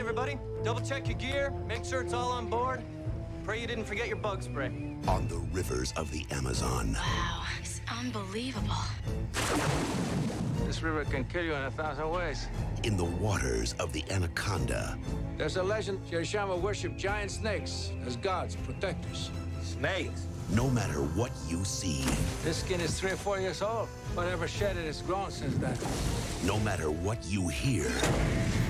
everybody. Double check your gear, make sure it's all on board. Pray you didn't forget your bug spray. On the rivers of the Amazon. Wow, it's unbelievable. This river can kill you in a thousand ways. In the waters of the Anaconda. There's a legend Shirishama worshipped giant snakes as gods, protectors. Snakes? No matter what you see. This skin is three or four years old. Whatever shed it has grown since then. No matter what you hear.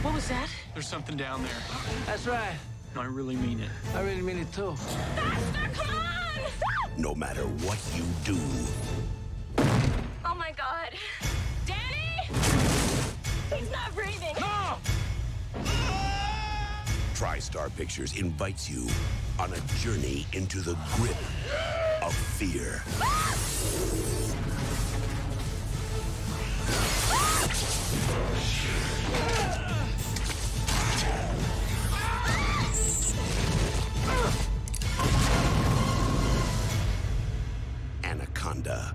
What was that? There's something down there. That's right. No, I really mean it. I really mean it too. Faster, come on! No matter what you do. Oh my god. Danny! He's not breathing. No! TriStar Pictures invites you on a journey into the grip of fear. Anaconda.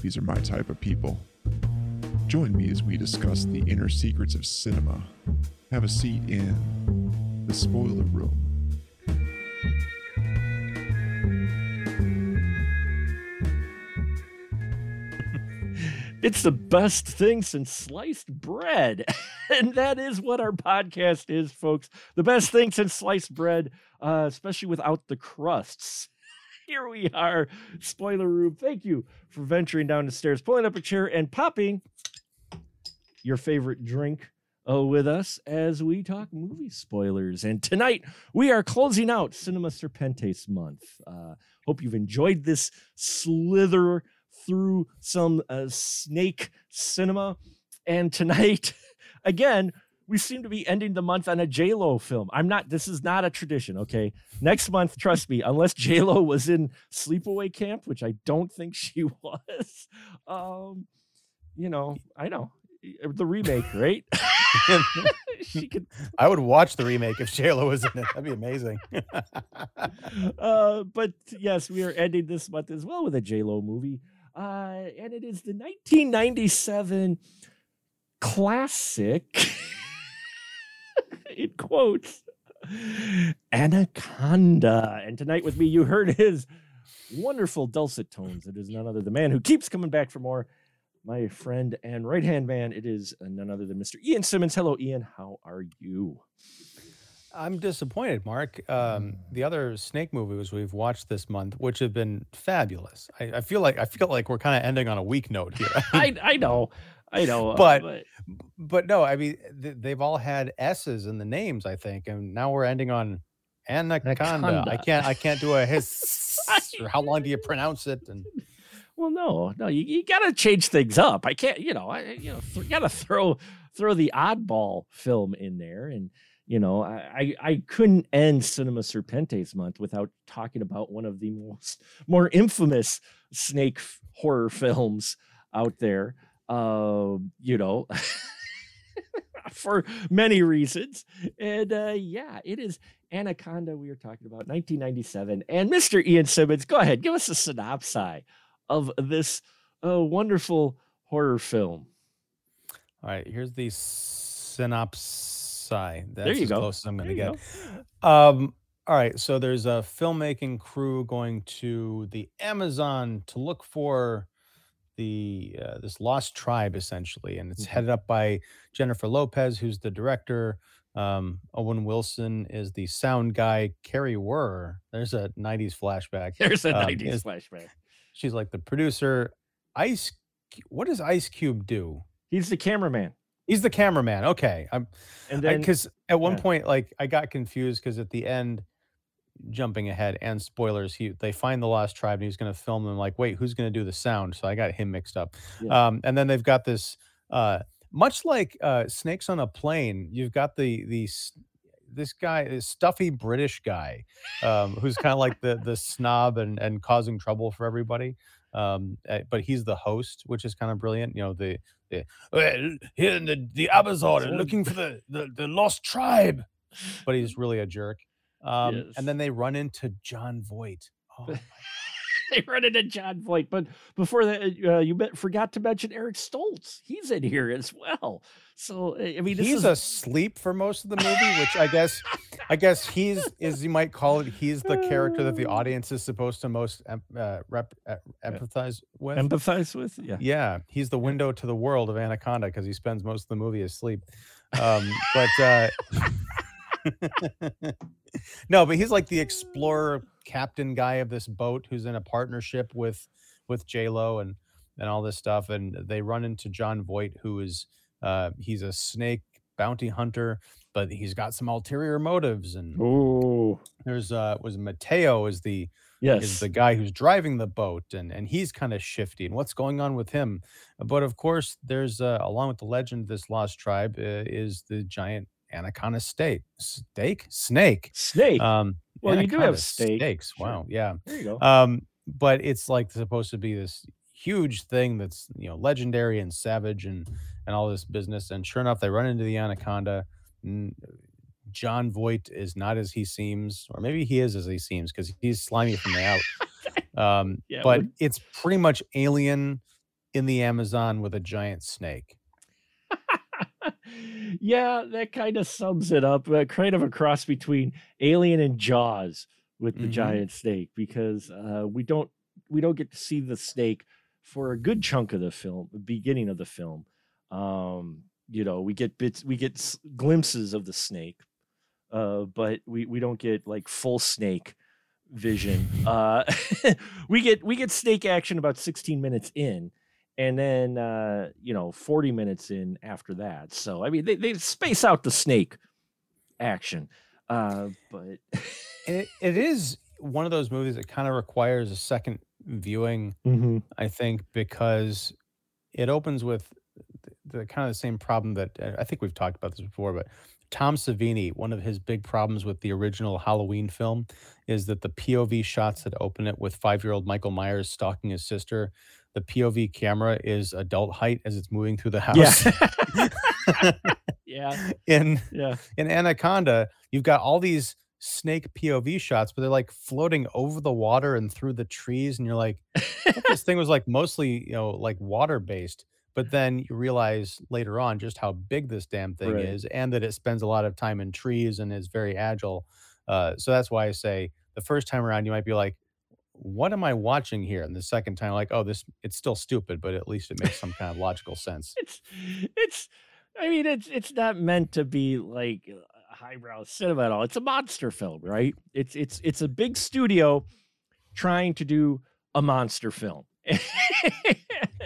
these are my type of people. Join me as we discuss the inner secrets of cinema. Have a seat in the spoiler room. It's the best thing since sliced bread. and that is what our podcast is, folks. The best thing since sliced bread, uh, especially without the crusts. Here we are, spoiler room. Thank you for venturing down the stairs, pulling up a chair, and popping your favorite drink uh, with us as we talk movie spoilers. And tonight we are closing out Sinema Serpentes month. Uh, hope you've enjoyed this slither through some uh, snake cinema. And tonight, again, we seem to be ending the month on a J Lo film. I'm not. This is not a tradition. Okay, next month, trust me, unless J Lo was in Sleepaway Camp, which I don't think she was. Um, you know, I know the remake, right? she could I would watch the remake if J-Lo was in it. That'd be amazing. uh, but yes, we are ending this month as well with a J Lo movie, uh, and it is the 1997 classic. In quotes, Anaconda. And tonight with me, you heard his wonderful dulcet tones. It is none other than the man who keeps coming back for more. My friend and right hand man, it is none other than Mr. Ian Simmons. Hello, Ian. How are you? I'm disappointed, Mark. Um, the other snake movies we've watched this month, which have been fabulous. I, I feel like I feel like we're kind of ending on a weak note here. I, I know. I know. uh, But- but no, I mean th- they've all had S's in the names, I think, and now we're ending on anaconda. I can't I can't do a hiss. or how long do you pronounce it? And Well, no, no, you, you got to change things up. I can't, you know, I, you know, th- got to throw throw the oddball film in there, and you know, I, I I couldn't end Sinema Serpentes month without talking about one of the most more infamous snake horror films out there. Uh, you know, for many reasons, and uh, yeah, it is Anaconda. We are talking about 1997, and Mr. Ian Simmons, go ahead, give us a synopsis of this uh, wonderful horror film. all right, here's the synopsis. That's there you as go. close as I'm gonna get. go. Um, all right, so there's a filmmaking crew going to the Amazon to look for the uh, this lost tribe essentially, and it's Mhm. headed up by Jennifer Lopez, who's the director. Um, Owen Wilson is the sound guy. Kari Wuhrer, there's a '90s flashback. There's a um, 90s is- flashback. She's like the producer. Ice, what does Ice Cube do? He's the cameraman. He's the cameraman. Okay, I'm And then because at one yeah. point, like I got confused because at the end, jumping ahead and spoilers. He they find the lost tribe and he's going to film them. Like, wait, who's going to do the sound? So I got him mixed up. Yeah. Um, and then they've got this uh, much like uh, snakes on a plane. You've got the the this guy, this stuffy British guy, um, who's kind of like the the snob and and causing trouble for everybody. Um, uh, but he's the host, which is kind of brilliant. You know, the the "Well, here in the the Amazon and looking for the, the the lost tribe, but he's really a jerk. Um, Yes. and then they run into Jon Voight. Oh, they run into Jon Voight, but before that, uh, you bet, forgot to mention Eric Stoltz. He's in here as well. So uh, I mean, this he's is asleep for most of the movie, which I guess, I guess he's as you might call it, he's the character that the audience is supposed to most uh, rep, uh, empathize with. empathize with. Yeah, yeah, he's the window to the world of Anaconda because he spends most of the movie asleep. Um, but uh, no, but he's like the explorer captain guy of this boat who's in a partnership with with J Lo and and all this stuff, and they run into Jon Voight, who is uh, he's a snake bounty hunter, but he's got some ulterior motives. And Oh, there's uh, was Mateo is the yes. is the guy who's driving the boat and and he's kind of shifty and what's going on with him but of course there's uh, along with the legend of this lost tribe uh, is the giant anaconda steak, steak? Snake. Snake. um Well, you do have steak, steaks sure. wow yeah. There you go. um but it's like supposed to be this huge thing that's you know legendary and savage and and all this business and sure enough they run into the anaconda. Jon voight is not as he seems or maybe he is as he seems because he's slimy from the out. Um Yeah, but it's pretty much alien in the amazon with a giant snake yeah, that kind of sums it up. Uh, kind of a cross between Alien and Jaws with the Mhm. giant snake, because uh, we don't we don't get to see the snake for a good chunk of the film, the beginning of the film. Um, you know, we get bits, we get s- glimpses of the snake, uh, but we we don't get like full snake vision. Uh, we get we get snake action about 16 minutes in, and then uh, you know 40 minutes in after that. So I mean, they they space out the snake action, uh, but it, it is one of those movies that kind of requires a second viewing Mhm. I think because it opens with the, the kind of the same problem that uh, I think we've talked about this before, but Tom Savini, one of his big problems with the original Halloween film is that the POV shots that open it with five year old Michael Myers stalking his sister, the POV camera is adult height as it's moving through the house. yeah, in yeah, in Anaconda, you've got all these snake POV shots, but they're like floating over the water and through the trees, and you're like, this thing was like mostly, you know, like water based. But then you realize later on just how big this damn thing Right. is, and that it spends a lot of time in trees and is very agile. Uh, so that's why I say the first time around you might be like, "What am I watching here?" And the second time, like, "Oh, this it's still stupid, but at least it makes some kind of logical sense." it's it's. I mean, it's it's not meant to be like uh, a highbrow cinema at all. It's a monster film, right? It's it's it's a big studio trying to do a monster film.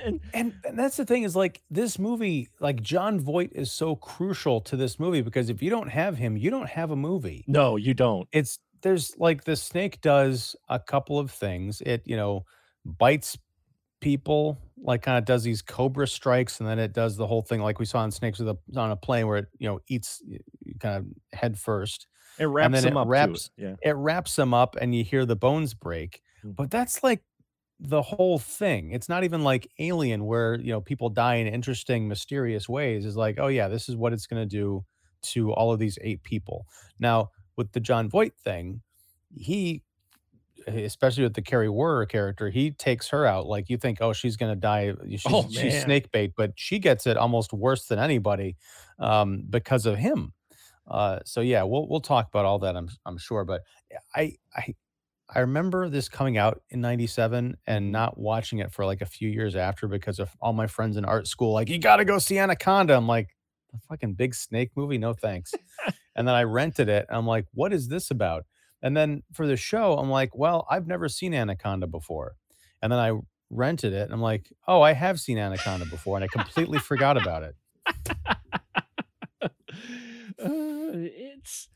and And, and that's the thing is like this movie, like Jon Voight is so crucial to this movie because if you don't have him, you don't have a movie. no, you don't. It's there's like the snake does a couple of things. It, you know, bites people, like kind of does these cobra strikes, and then it does the whole thing like we saw in Snakes with a, on a plane where it, you know, eats kind of head first. It wraps then them it up. wraps- it, Yeah. It wraps them up and you hear the bones break. Mm. But that's like the whole thing. It's not even like Alien where, you know, people die in interesting, mysterious ways. Is like, oh yeah, this is what it's going to do to all of these eight people. Now, with the Jon Voight thing, he especially with the Kari Wuhrer character, he takes her out. Like you think, oh, she's gonna die. She's, Oh, she's snake bait, but she gets it almost worse than anybody um, because of him. Uh, so yeah, we'll we'll talk about all that. I'm I'm sure, but I I I remember this coming out in '97 and not watching it for like a few years after because of all my friends in art school. Like, you got to go see Anaconda. I'm like, the fucking big snake movie? No thanks. and then I rented it. I'm like, what is this about? And then for the show, I'm like, well, I've never seen Anaconda before. And then I rented it and I'm like, oh, I have seen Anaconda before. And I completely forgot about it. uh, it's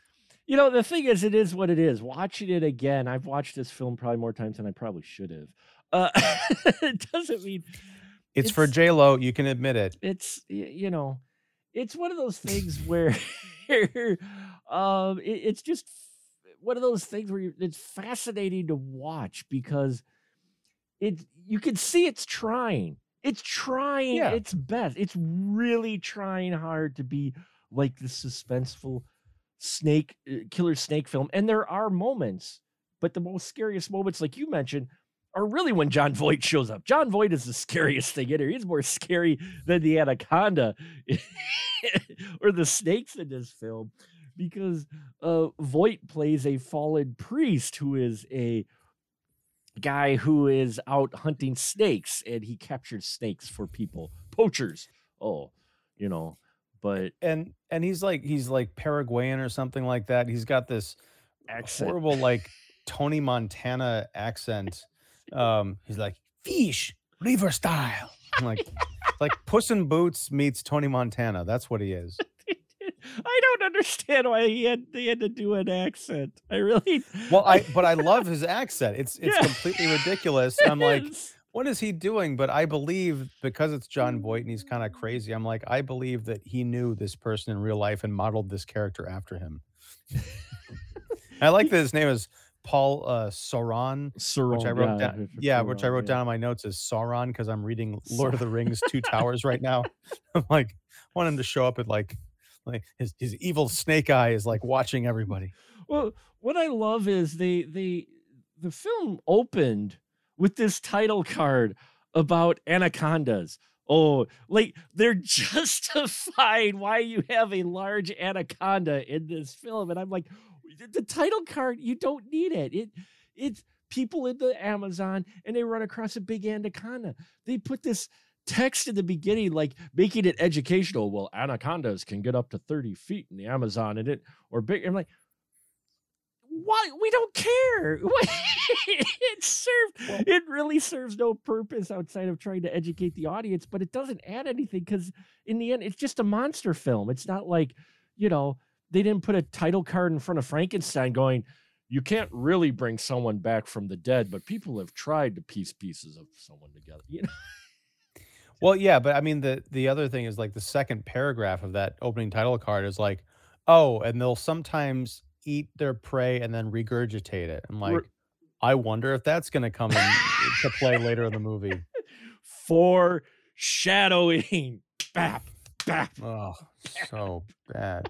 you know, the thing is, it is what it is. Watching it again, I've watched this film probably more times than I probably should have. Uh, it doesn't mean It's, for J Lo. You can admit it. it's you know, it's one of those things where, um, it, it's just one of those things where you, it's fascinating to watch because it you can see it's trying. It's trying Yeah. its best. It's really trying hard to be like the suspenseful snake uh, killer snake film and there are moments but the most scariest moments like you mentioned are really when Jon Voight shows up. Jon Voight is the scariest thing in here. He's more scary than the anaconda or the snakes in this film because uh, Voight plays a fallen priest who is a guy who is out hunting snakes and he captures snakes for people, poachers. Oh, you know, but And and he's like he's like Paraguayan or something like that. He's got this accent. horrible like Tony Montana accent. Um, he's like fish river style. I'm like like Puss in Boots meets Tony Montana. That's what he is. I don't understand why he had he had to do an accent. I really Well, I but I love his accent. It's it's Yeah. completely ridiculous. I'm like, what is he doing? But I believe because it's Jon Voight and he's kind of crazy. I'm like, I believe that he knew this person in real life and modeled this character after him. I like that his name is Paul uh, Sauron, Sauron, which I wrote yeah, down. Yeah, which I wrote yeah. down on my notes as Sauron because I'm reading Lord of the Rings Two Towers right now. I'm like, I want him to show up at like, like his his evil snake eye is like watching everybody. Well, what I love is the the the film opened with this title card about anacondas. Oh, like they're justifying why you have a large anaconda in this film, and I'm like, the- title card you don't need it. It it's people in the Amazon and they run across a big anaconda. They put this text in the beginning, like making it educational. Well, anacondas can get up to 30 feet in the Amazon and it or big. I'm like, why we don't care. it served it really serves no purpose outside of trying to educate the audience, but it doesn't add anything because in the end, it's just a monster film. It's not like, you know, they didn't put a title card in front of Frankenstein going, you can't really bring someone back from the dead, but people have tried to piece pieces of someone together. You know? Well, yeah, but I mean the the other thing is like the second paragraph of that opening title card is like, oh, and they'll sometimes eat their prey and then regurgitate it. I'm like, We're- I wonder if that's going to come in to play later in the movie. Foreshadowing. Bap, bap. Oh, so bad.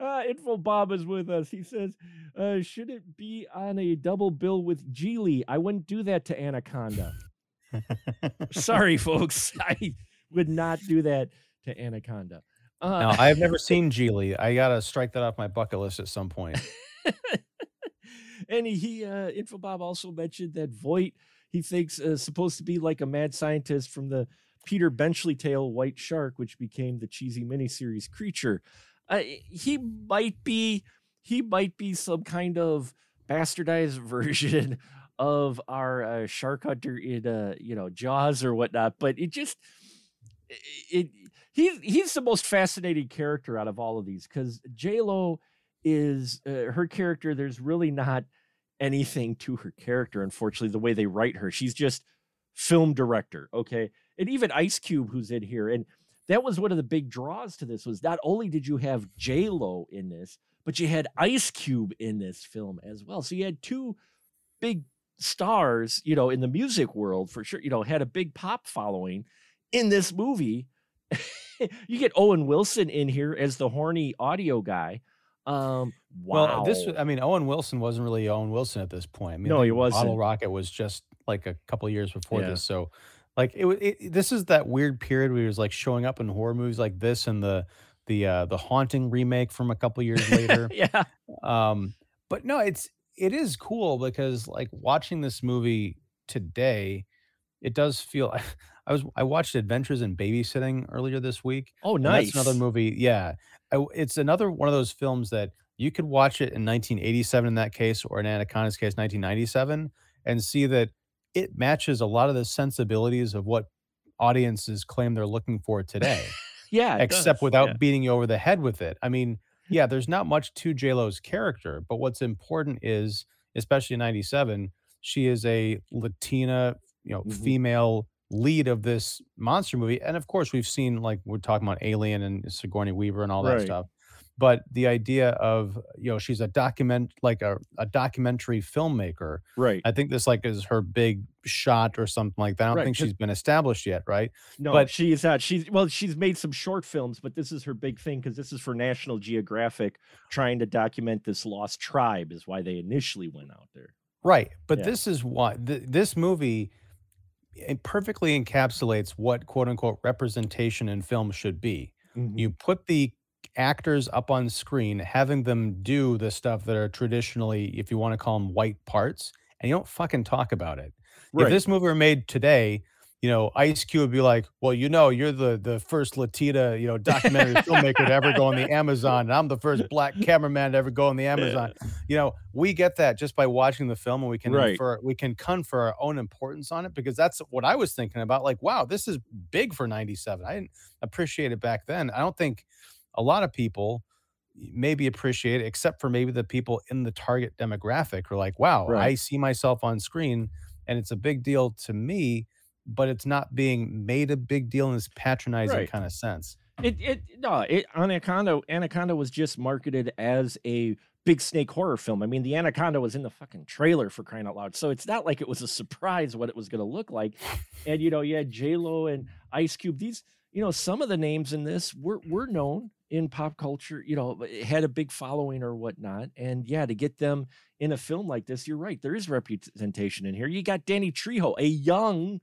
Uh, Info Bob is with us. He says, uh, should it be on a double bill with Gigli? I wouldn't do that to Anaconda. Sorry, folks. I would not do that to Anaconda. Uh, Now, I have never seen Gigli. I got to strike that off my bucket list at some point. and he, uh, Info Bob also mentioned that Voight, he thinks, uh, supposed to be like a mad scientist from the Peter Benchley tale White Shark, which became the cheesy miniseries Creature. Uh, he might be, he might be some kind of bastardized version of our uh, shark hunter in, uh, you know, Jaws or whatnot. But it just, it, he's he's the most fascinating character out of all of these because J Lo is uh, her character. There's really not anything to her character, unfortunately. The way they write her, she's just film director. Okay, and even Ice Cube, who's in here, and that was one of the big draws to this. Was not only did you have J Lo in this, but you had Ice Cube in this film as well. So you had two big stars, you know, in the music world for sure. You know, had a big pop following in this movie. you get Owen Wilson in here as the horny audio guy. Um, wow. Well, this I mean Owen Wilson wasn't really Owen Wilson at this point. I mean, No, he think Bottle wasn't. Rocket was just like a couple years before Yeah. this. So, like it, it, this is that weird period where he was like showing up in horror movies like this and the the uh the haunting remake from a couple years later. yeah. um but no it's it is cool because like watching this movie today it does feel i was i watched adventures in babysitting earlier this week Oh, nice. that's another movie yeah I it's another one of those films that you could watch it in 1987 in that case or in anaconda's case 1997 and see that it matches a lot of the sensibilities of what audiences claim they're looking for today Yeah. except does, without yeah. beating you over the head with it. I mean, yeah, there's not much to J Lo's character, but what's important is, especially in '97, she is a Latina, you know, Mhm. female lead of this monster movie, and of course, we've seen like we're talking about Alien and Sigourney Weaver and all that Right. stuff. But the idea of you know she's a document like a, a documentary filmmaker. Right. I think this like is her big shot or something like that. I don't Right, think she's been established yet, right? No, But- she is not. She's well, she's made some short films, but this is her big thing because this is for National Geographic trying to document this lost tribe, is why they initially went out there. Right. But Yeah. this is why th- this movie it perfectly encapsulates what quote unquote representation in film should be. Mm-hmm. You put the actors up on screen, having them do the stuff that are traditionally, if you want to call them white parts, and you don't fucking talk about it. If Right. this movie were made today, you know, Ice Cube would be like, "Well, you know, you're the the first Latita, you know, documentary filmmaker to ever go on the Amazon, and I'm the first black cameraman to ever go on the Amazon." You know, we get that just by watching the film, and we can Right. infer, we can confer our own importance on it because that's what I was thinking about. Like, wow, this is big for '97. I didn't appreciate it back then. I don't think a lot of people maybe appreciate it, except for maybe the people in the target demographic who are like, wow, I see myself on screen and it's a big deal to me, but it's not being made a big deal in this patronizing Right. kind of sense. It it no, it Anaconda Anaconda was just marketed as a big snake horror film. I mean, the Anaconda was in the fucking trailer for crying out loud. So it's not like it was a surprise what it was going to look like. And you know, you had J Lo and Ice Cube. These, you know, some of the names in this were were known in pop culture. You know, had a big following or whatnot. And yeah, to get them in a film like this, you're right. There is representation in here. You got Danny Trejo, a young.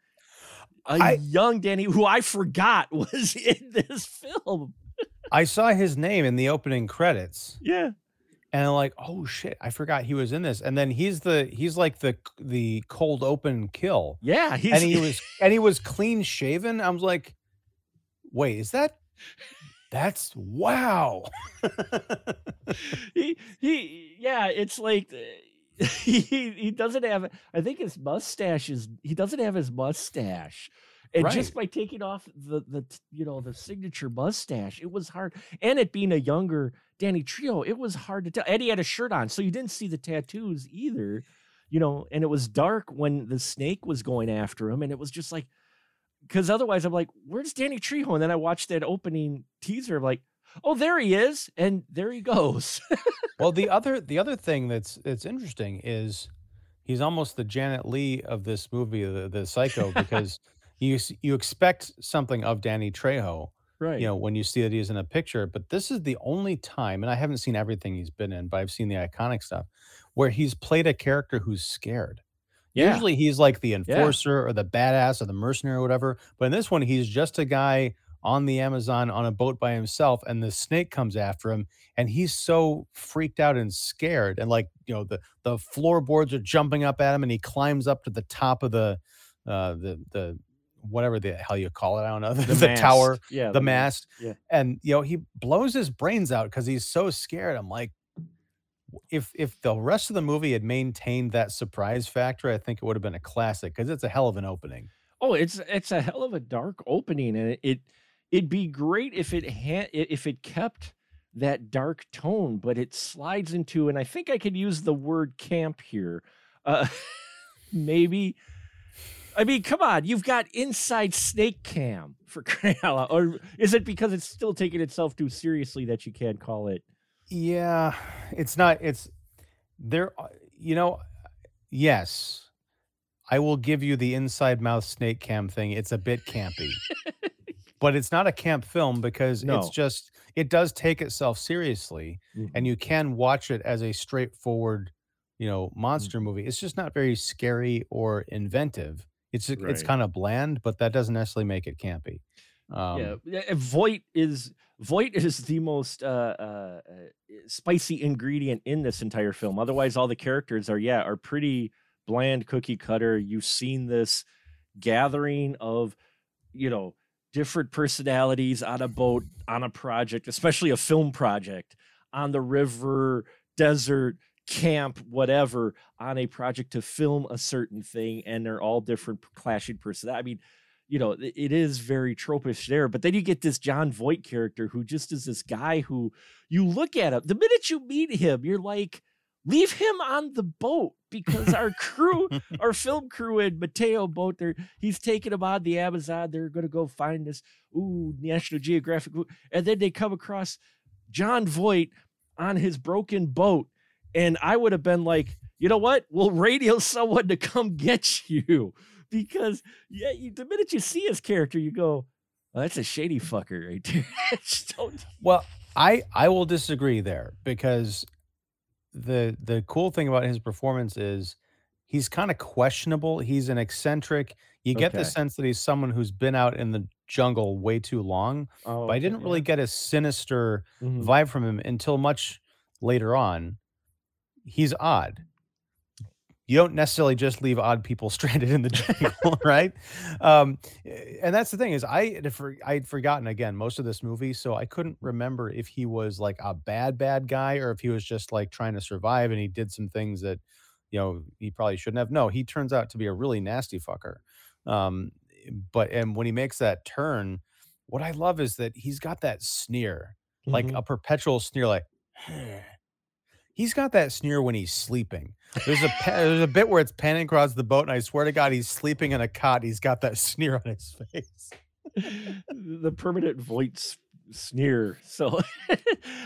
A I- young Danny, who I forgot was in this film. I saw his name in the opening credits Yeah. and I'm like, oh shit, I forgot he was in this. And then he's the he's like the the cold open kill. Yeah, and he was and he was clean shaven. I was like, wait, is that that's wow. he he yeah, it's like he he doesn't have I think his mustache is he doesn't have his mustache. And just by taking off the the you know the signature mustache, it was hard. And it being a younger Danny Trejo, it was hard to tell. And he had a shirt on, so you didn't see the tattoos either. You know, and it was dark when the snake was going after him, and it was just like because otherwise I'm like, where's Danny Trejo? And then I watched that opening teaser, I'm like, oh, there he is, and there he goes. well, the other the other thing that's that's interesting is he's almost the Janet Leigh of this movie, the the psycho, because you you expect something of Danny Trejo, right. you know, when you see that he's in a picture. But this is the only time, and I haven't seen everything he's been in, but I've seen the iconic stuff where he's played a character who's scared. Yeah. Usually he's like the enforcer or the badass or the mercenary or whatever. But in this one, he's just a guy on the Amazon on a boat by himself, and the snake comes after him, and he's so freaked out and scared. And like, you know, the the floorboards are jumping up at him, and he climbs up to the top of the uh the the whatever the hell you call it. I don't know, the, mast. tower, Yeah. the mast. Yeah. And you know, he blows his brains out because he's so scared. I'm like, if if the rest of the movie had maintained that surprise factor, I think it would have been a classic because it's a hell of an opening. Oh, it's it's a hell of a dark opening, and it, it it'd be great if it had if it kept that dark tone, but it slides into, and I think I could use the word camp here. Uh, maybe. I mean, come on, you've got inside snake cam for loud. Or is it because it's still taking itself too seriously that you can't call it? Yeah, it's not. It's there. uh, You know, yes, I will give you the inside mouth snake cam thing. It's a bit campy, but it's not a camp film because No. it's just it does take itself seriously, and you can watch it as a straightforward, you know, monster movie. It's just not very scary or inventive. It's it's Right. kind of bland, but that doesn't necessarily make it campy. Um, yeah, Voight is Voight is the most uh, uh, uh, spicy ingredient in this entire film. Otherwise, all the characters are yeah are pretty bland, cookie cutter. You've seen this gathering of you know different personalities on a boat on a project, especially a film project on the river, desert, camp, whatever, on a project to film a certain thing, and they're all different clashing personalities. I mean you know it is very tropish there but then you get this jon voight character who just is this guy who you look at him the minute you meet him you're like leave him on the boat because our crew our film crew and mateo boat there he's taking them on the amazon they're going to go find this ooh national geographic and then they come across jon voight on his broken boat and i would have been like you know what? We'll radio someone to come get you because yeah, you, the minute you see his character, you go, oh, "That's a shady fucker right there." Well, I I will disagree there because the the cool thing about his performance is he's kind of questionable. He's an eccentric. You get the sense that he's someone who's been out in the jungle way too long, oh, but I didn't really get a sinister yeah. Mhm. vibe from him until much later on. He's odd. You don't necessarily just leave odd people stranded in the jungle, right? Um, and that's the thing is I had I'd forgotten again most of this movie, so I couldn't remember if he was like a bad bad guy or if he was just like trying to survive and he did some things that you know he probably shouldn't have. No, he turns out to be a really nasty fucker. Um, but and when he makes that turn, what I love is that he's got that sneer, like Mhm. a perpetual sneer, like. He's got that sneer when he's sleeping. There's a there's a bit where it's panning across the boat, and I swear to God, he's sleeping in a cot. He's got that sneer on his face. the permanent s- sneer. So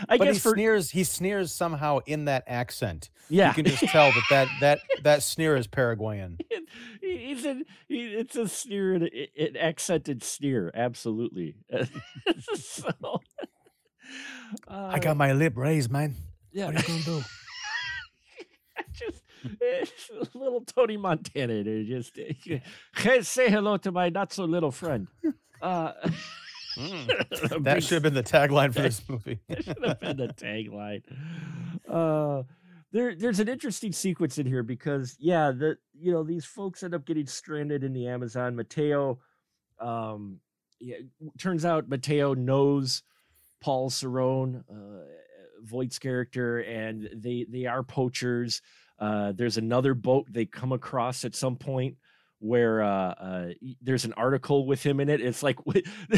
I but guess he for sneers. He sneers somehow in that accent. yeah, You can just tell that that that that sneer is Paraguayan. He- He's a, it's a sneer, an, an accented sneer, absolutely. so, I uh, got my lip raised, man. Yeah. What are you gonna do? just it's a little Tony Montana. They just hey, say hello to my not so little friend. Uh, a That should have been the tagline for this movie. that should have been the tagline. Uh, there, there's an interesting sequence in here because, yeah, the you know these folks end up getting stranded in the Amazon. Mateo, um, yeah, turns out Mateo knows Paul Serone, uh, Voight's character, and they they are poachers. Uh, there's another boat they come across at some point where uh, uh, there's an article with him in it. It's like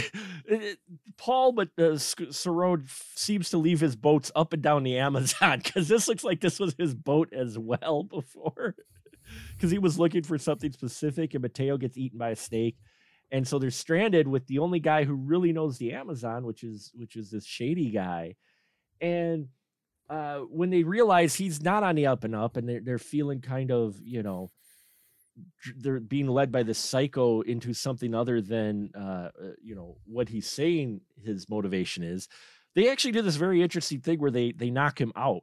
Paul, but uh, f- seems to leave his boats up and down the Amazon because this looks like this was his boat as well before. Because he was looking for something specific, and Mateo gets eaten by a snake, and so they're stranded with the only guy who really knows the Amazon, which is which is this shady guy, and uh, when they realize he's not on the up and up, and they're they're feeling kind of you know they're being led by this psycho into something other than uh, uh, you know what he's saying his motivation is. They actually do this very interesting thing where they they knock him out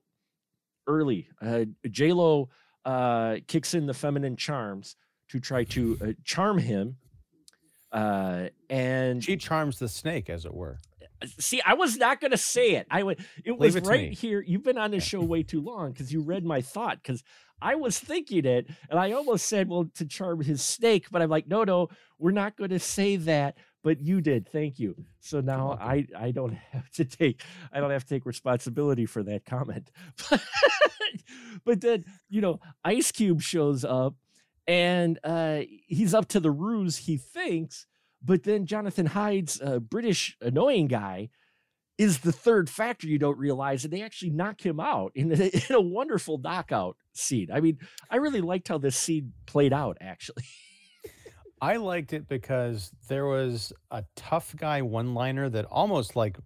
early. Uh, J Lo uh, kicks in the feminine charms to try to uh, charm him. Uh, and She charms the snake, as it were. See, I was not going to say it. I would. It was it right here. You've been on this show way too long because you read my thought. Because I was thinking it, and I almost said, "Well, to charm his snake," but I'm like, "No, no, we're not going to say that." But you did. Thank you. So now I I don't have to take I don't have to take responsibility for that comment. but then you know, Ice Cube shows up, and uh, he's up to the ruse. He thinks, but then Jonathan Hyde's uh, British annoying guy is the third factor you don't realize, and they actually knock him out in a, in a wonderful knockout scene. I mean, I really liked how this scene played out. Actually, I liked it because there was a tough guy one liner that almost like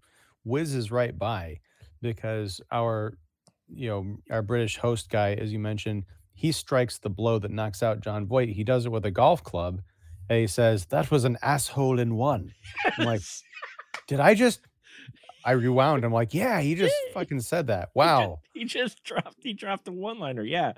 whizzes right by because our you know our British host guy as you mentioned he strikes the blow that knocks out Jon Voight he does it with a golf club he says that was an asshole in one I'm like did I just I rewound I'm like yeah he just fucking said that wow he just dropped he dropped a one liner. Yeah,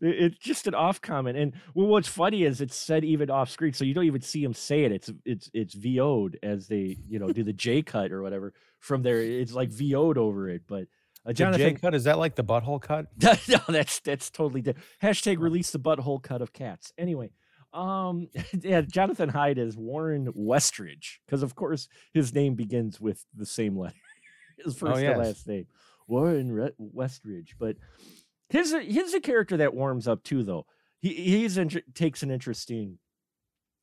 It- it's just an off comment. And well, what's funny is it's said even off screen, so you don't even see him say it. It's it's it's VO'd as they you know do the J cut or whatever from there. It's like VO'd over it, but. Uh, the Jonathan, J cut is that like the butthole cut no, that's that's totally different. Hashtag release the butthole cut of cats. Anyway, um, yeah, Jonathan Hyde is Warren Westridge because of course his name begins with the same letter, his first yes. and last name, Warren Re- Westridge. But his he's a character that warms up too, though. He he's takes an interesting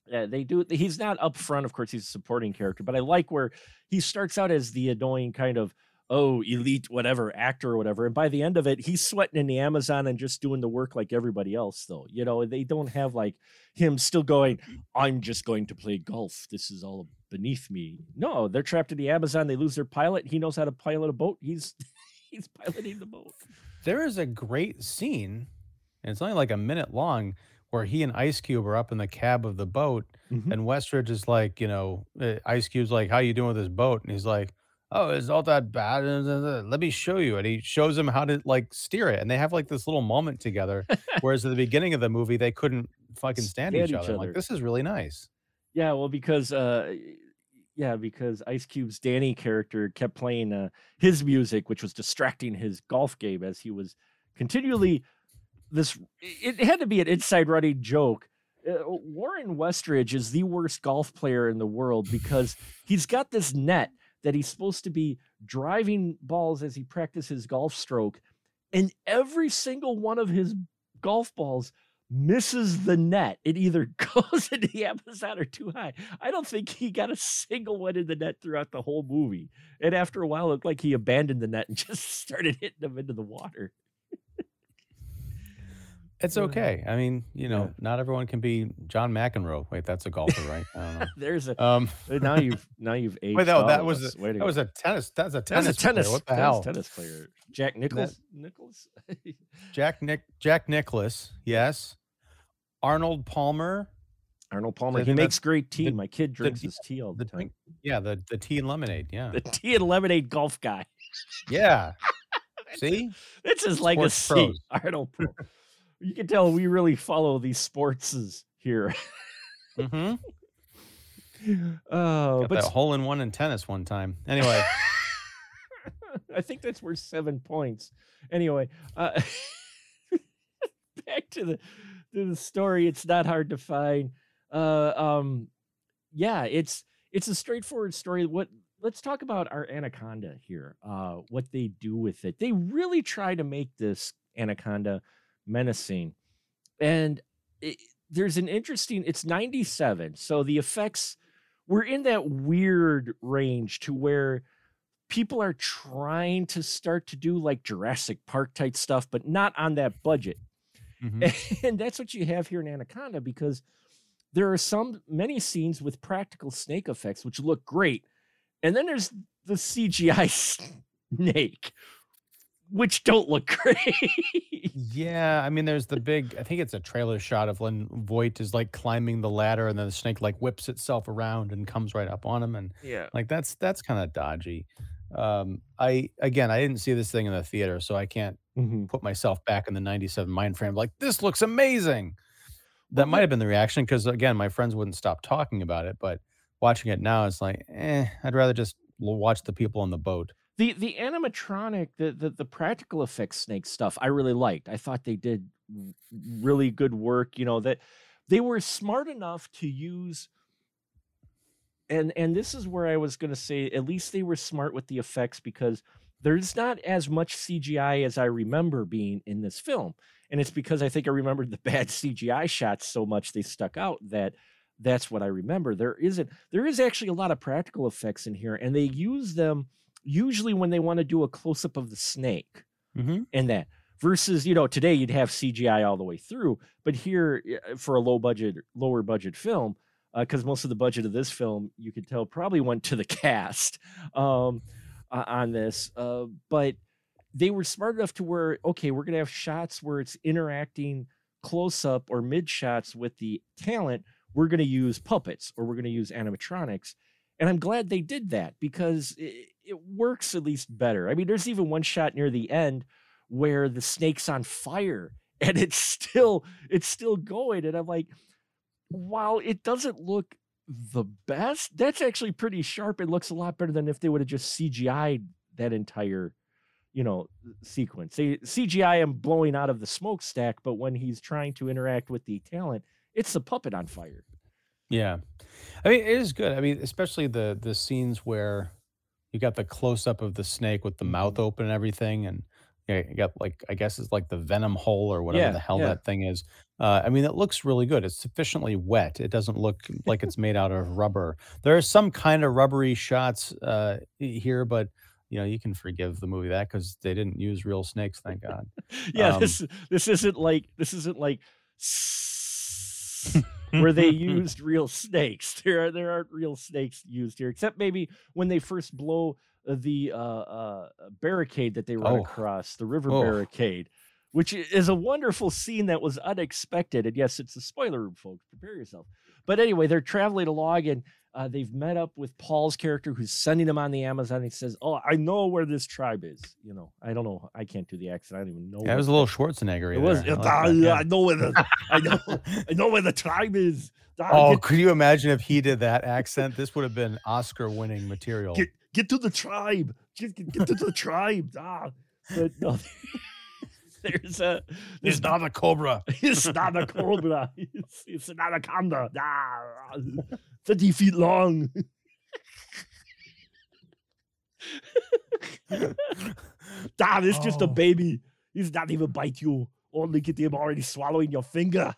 Yeah, they do. He's not up front, of course. He's a supporting character, but I like where he starts out as the annoying kind of oh elite whatever actor or whatever, and by the end of it, he's sweating in the Amazon and just doing the work like everybody else. Though you know they don't have like him still going. I'm just going to play golf. This is all beneath me. No, they're trapped in the Amazon. They lose their pilot. He knows how to pilot a boat. He's he's piloting the boat. There is a great scene, and it's only like a minute long, where he and Ice Cube are up in the cab of the boat, Mhm. and Westridge is like, you know, uh, Ice Cube's like, "How you doing with this boat?" And he's like, "Oh, it's not that bad. uh, Let me show you." And he shows him how to like steer it, and they have like this little moment together. whereas at the beginning of the movie, they couldn't fucking stand, Stand each, each other. I'm other. like, this is really nice. Yeah, well, because uh, yeah, because Ice Cube's Danny character kept playing uh, his music, which was distracting his golf game as he was continually this. It had to be an inside running joke. Uh, Warren Westridge is the worst golf player in the world because he's got this net that he's supposed to be driving balls as he practices golf stroke, and every single one of his golf balls misses the net. It either goes into the Amazon or too high. I don't think he got a single one in the net throughout the whole movie. And after a while, it looked like he abandoned the net and just started hitting them into the water. It's okay. I mean, you know, yeah. not everyone can be John McEnroe. Wait, that's a golfer, right? I don't know. There's a Um, now you've now you've aged. wait, no, all that of was us. a, Way to that go. was a tennis. That's a That was a tennis. Player. What the that was hell? a tennis player. Jack Nicklaus. Nicklaus. Jack Nick Jack Nicklaus, yes. Arnold Palmer, Arnold Palmer. I He think makes that's great tea. the- My kid drinks his tea all the, the time. drink, yeah, the the tea and lemonade, yeah, The tea and lemonade golf guy. yeah. See, It's his Sports legacy. pros. Arnold. Pro. You can tell we really follow these sportses here. mm-hmm. Oh, Got but that hole in one in tennis one time. Anyway, I think that's worth seven points. Anyway, uh, back to the to the story. It's not hard to find. Uh, um, yeah, it's it's a straightforward story. What let's talk about our anaconda here. Uh, what they do with it. They really try to make this anaconda menacing, and it, there's an interesting. It's 97, so the effects we're in that weird range to where people are trying to start to do like Jurassic Park type stuff, but not on that budget. Mhm. And that's what you have here in Anaconda because there are some many scenes with practical snake effects which look great. And then there's the CGI snake, which don't look great. yeah. I mean, there's the big. I think it's a trailer shot of when Voight is like climbing the ladder, and then the snake like whips itself around and comes right up on him, and yeah. like that's that's kind of dodgy. Um, I again, I didn't see this thing in the theater, so I can't Mhm. put myself back in the 97 mind frame like this looks amazing that Well, might have been the reaction because again my friends wouldn't stop talking about it but watching it now it's like eh i'd rather just watch the people on the boat The the animatronic, the, the the practical effects snake stuff, I really liked. I thought they did really good work. You know that they were smart enough to use. And and this is where I was going to say, at least they were smart with the effects because there's not as much CGI as I remember being in this film, and it's because I think I remembered the bad CGI shots so much they stuck out that that's what I remember. There isn't there is actually a lot of practical effects in here, and they use them usually when they want to do a close up of the snake mm-hmm. and that versus you know today you'd have CGI all the way through, but here uh, for a low budget lower budget film because most of the budget of this film you could tell probably went to the cast um, uh, on this, uh, but they were smart enough to where okay we're gonna have shots where it's interacting close up or mid shots with the talent we're going to use puppets or we're going to use animatronics and i'm glad they did that because it, it works at least better. I mean there's even one shot near the end where the snake's on fire and it's still it's still going and i'm like while it doesn't look the best that's actually pretty sharp it looks a lot better than if they would have just cgi'd that entire you know sequence. They cgi him blowing out of the smokestack but when he's trying to interact with the talent it's the puppet on fire. Yeah. I mean it is good. I mean especially the the scenes where you got the close up of the snake with the mouth open and everything and yeah, you got like I guess it's like the venom hole or whatever Yeah, the hell yeah. that thing is. Uh, I mean, it looks really good. It's sufficiently wet. It doesn't look like it's made out of rubber. There are some kind of rubbery shots uh, here, but you know you can forgive the movie that because they didn't use real snakes, thank God. Yeah, Um, this this isn't like this isn't like where they used real snakes. There are there aren't real snakes used here, except maybe when they first blow uh, the uh, uh, barricade that they run Oh. across the river Oh. barricade, which is a wonderful scene that was unexpected. And yes, it's a spoiler room, folks. Prepare yourself. But anyway, they're traveling along and. Uh, they've met up with Paul's character, who's sending them on the Amazon. He says, "Oh, I know where this tribe is. You know, I don't know. I can't do the accent. I don't even know. Yeah, it was a little Schwarzenegger. it was. I, "Ah, like that, yeah, yeah. I know where the. I know. I know where the tribe is. Ah, Oh, get, could you imagine if he did that accent? This would have been Oscar-winning material. get get to the tribe. Get, get, get to the tribe. Ah, but no. There's a. There's not a cobra. It's not a cobra. It's, it's an anaconda. Ah, Thirty feet long. Dad, it's just a Oh. baby. He's not even bite you. Only get him already swallowing your finger.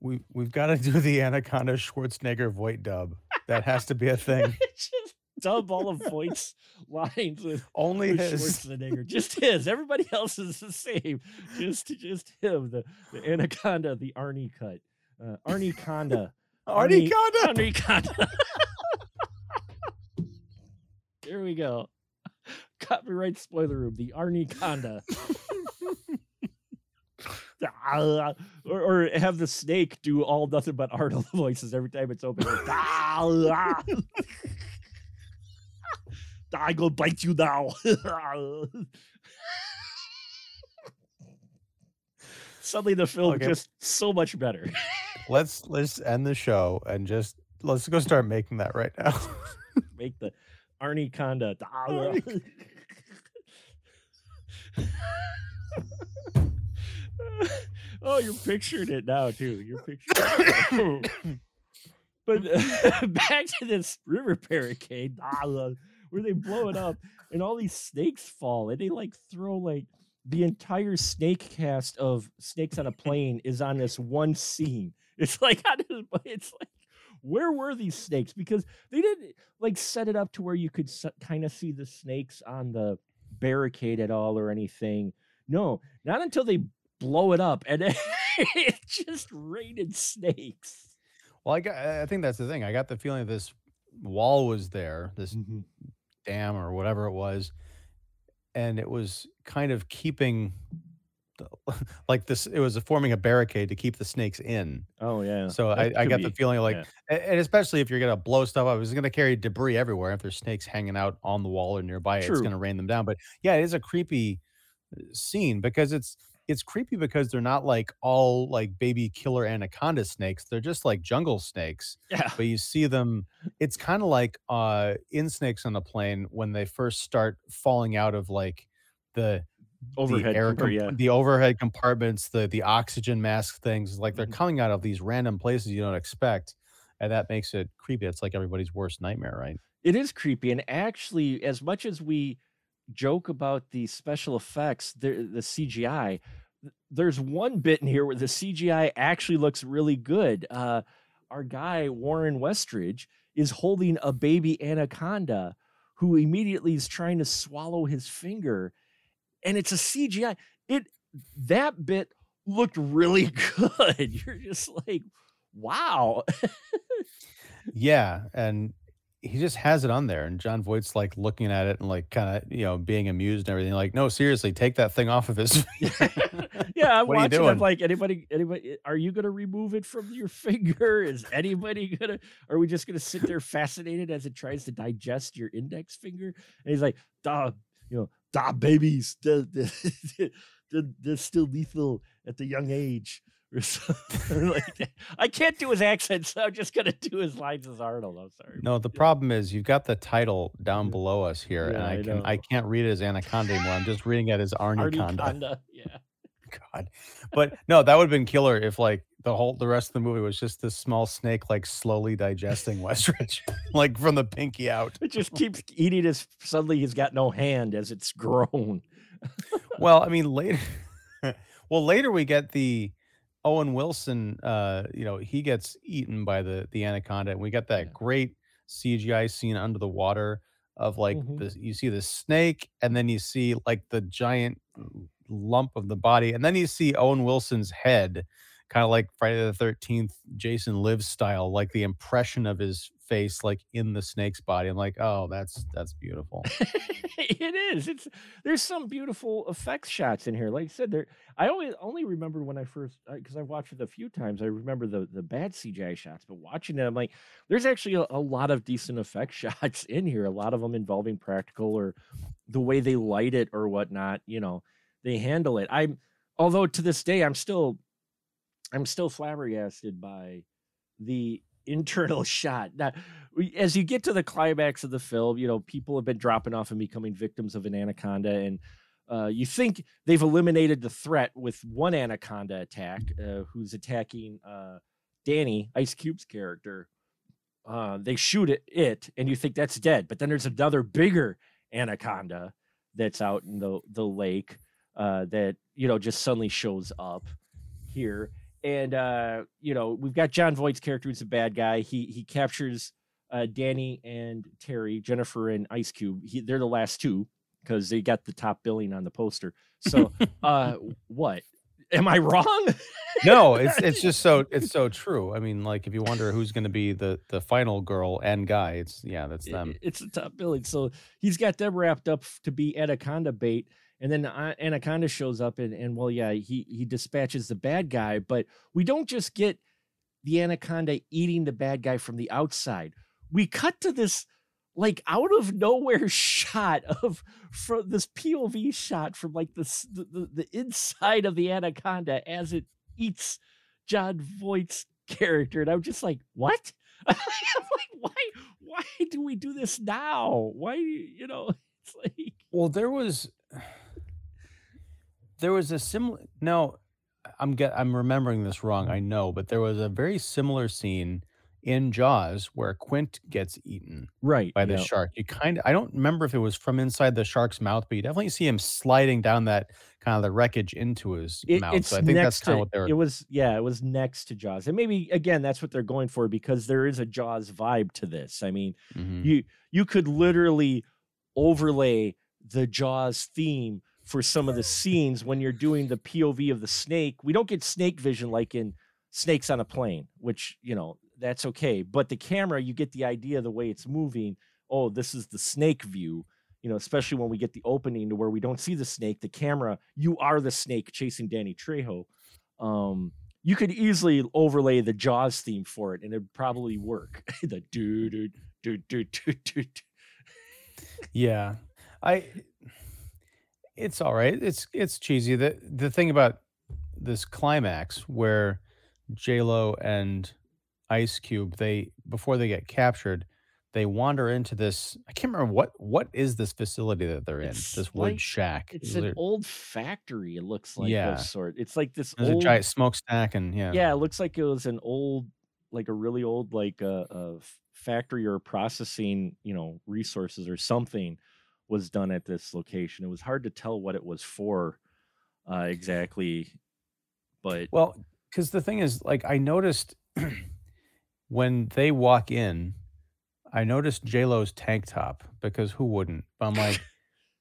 We we've got to do the Anaconda Schwarzenegger voice dub. That has to be a thing. just dub all of Voight's lines with, Only with his. Schwarzenegger. Just his. Everybody else is the same. Just just him. The, the anaconda, the Arnie cut. Uh, Arnie Conda. Arnie Conda. Arnie Conda. Here we go. Copyright spoiler room. The Arnie Conda. Ah, or, or have the snake do all nothing but Arnold voices every time it's open. I go bite you now. Suddenly the film Okay. just so much better. Let's let's end the show and just let's go start making that right now. Make the Arnie Conda. Arnie oh, you're picturing it now too. You're picturing. it. but uh, back to this river barricade ah, where they blow it up and all these snakes fall and they like throw like the entire snake cast of snakes on a plane is on this one scene. It's like on this, it's like where were these snakes? Because they didn't like set it up to where you could kind of see the snakes on the barricade at all or anything. No, not until they blow it up and it just raided snakes. well, I got I think that's the thing. I got the feeling this wall was there, this mm-hmm. Dam or whatever it was, and it was kind of keeping the, like this it was forming a barricade to keep the snakes in. Oh yeah. So that I, I got the feeling like, yeah. and especially if you're gonna blow stuff up, it's gonna carry debris everywhere. If there's snakes hanging out on the wall or nearby, it's gonna rain them down. But yeah, it is a creepy uh, scene because it's it's creepy because they're not like all like baby killer anaconda snakes. They're just like jungle snakes. Yeah. But you see them. It's kind of like uh in snakes on a plane when they first start falling out of like the Overhead the air compa- yeah. the overhead compartments, the the oxygen mask things, like they're Mhm. coming out of these random places you don't expect, and that makes it creepy. It's like everybody's worst nightmare, right? It is creepy, and actually, as much as we joke about the special effects, the the CGI, there's one bit in here where the CGI actually looks really good. Uh, our guy Warren Westridge is holding a baby anaconda, who immediately is trying to swallow his finger, and it's a CGI. It that bit looked really good. You're just like, wow. Yeah, and he just has it on there, and Jon Voight's like looking at it and like kind of you know being amused and everything. Like, no, seriously, take that thing off of his. yeah, I'm What watching. I'm like, anybody, anybody, are you gonna remove it from your finger? Is anybody gonna? Are we just gonna sit there fascinated as it tries to digest your index finger? And he's like, "Duh, you know, duh, babies, they're, they're still lethal at the young age." Like. I can't do his accent, so I'm just gonna do his lines as Arnold. I'm sorry. No, the problem is you've got the title down Yeah. below us here, and I I can I can't read it as anaconda anymore. I'm just reading it as Arnie Conda. Yeah. God. But no, that would have been killer if like the whole the rest of the movie was just this small snake like slowly digesting Westridge, like from the pinky out. It just keeps eating his. Suddenly, he's got no hand as it's grown. well, I mean later well later we get the Owen Wilson uh you know he gets eaten by the the anaconda and we got that Yeah. great CGI scene under the water of like Mhm. the you see the snake and then you see like the giant lump of the body and then you see Owen Wilson's head kind of like Friday the 13th Jason Lives style like the impression of his face like in the snake's body I'm like oh that's that's beautiful it is. It's there's some beautiful effects shots in here. Like I said, there. I only only remember when I first uh, because I've watched it a few times. I remember the the bad CGI shots, but watching it, I'm like, there's actually a, a lot of decent effect shots in here. A lot of them involving practical or the way they light it or whatnot. You know, they handle it. I'm although to this day, I'm still I'm still flabbergasted by the internal shot. Now, as you get to the climax of the film, you know, people have been dropping off and becoming victims of an anaconda. And uh, you think they've eliminated the threat with one anaconda attack, uh, who's attacking uh, Danny, Ice Cube's character. Uh, they shoot it, it, and you think that's dead. But then there's another bigger anaconda that's out in the, the lake uh, that, you know, just suddenly shows up here and uh you know we've got jon voight's character who's a bad guy. He he captures uh danny and terry jennifer and ice cube. He, they're the last two because they got the top billing on the poster. So uh what? Am i wrong? No it's it's just so it's so true. I mean like if you wonder who's going to be the the final girl and guy it's yeah that's I- them. it's the top billing. So he's got them wrapped up to be anaconda bait and then anaconda shows up and and well yeah he he dispatches the bad guy but we don't just get the anaconda eating the bad guy from the outside we cut to this like out of nowhere shot of from this POV shot from like this the, the, the inside of the anaconda as it eats Jon Voight's character, and I'm just like, what? I'm like, why? Why do we do this now? Why? You know, it's like well there was there was a similar no i'm get i'm remembering this wrong i know but there was a very similar scene in jaws where quint gets eaten right by the yeah. shark you kind of i don't remember if it was from inside the shark's mouth but you definitely see him sliding down that kind of the wreckage into his It- mouth it's so i think that's next kind to of what they were it was yeah it was next to jaws and maybe again that's what they're going for because there is a jaws vibe to this i mean Mhm. you you could literally overlay the jaws theme for some of the scenes when you're doing the pov of the snake. We don't get snake vision like in snakes on a plane which you know that's okay. But the camera you get the idea the way it's moving. Oh this is the snake view. You know especially when we get the opening to where we don't see the snake the camera you are the snake chasing danny trejo. Um you could easily overlay the jaws theme for it and it'd probably work. The do do do do do do Yeah. I it's all right. It's it's cheesy. The the thing about this climax where J Lo and Ice Cube, they before they get captured, they wander into this. I can't remember what what is this facility that they're in. It's this wood like- shack. It's an old factory. It looks like Yeah. of sort. It's like this there's old. a giant smokestack and yeah. yeah, it looks like it was an old, like a really old, like a, uh, f- factory or processing, you know, resources or something was done at this location. It was hard to tell what it was for uh, exactly, but Well, because the thing is, like, I noticed when they walk in, I noticed J Lo's tank top because who wouldn't? But I'm like,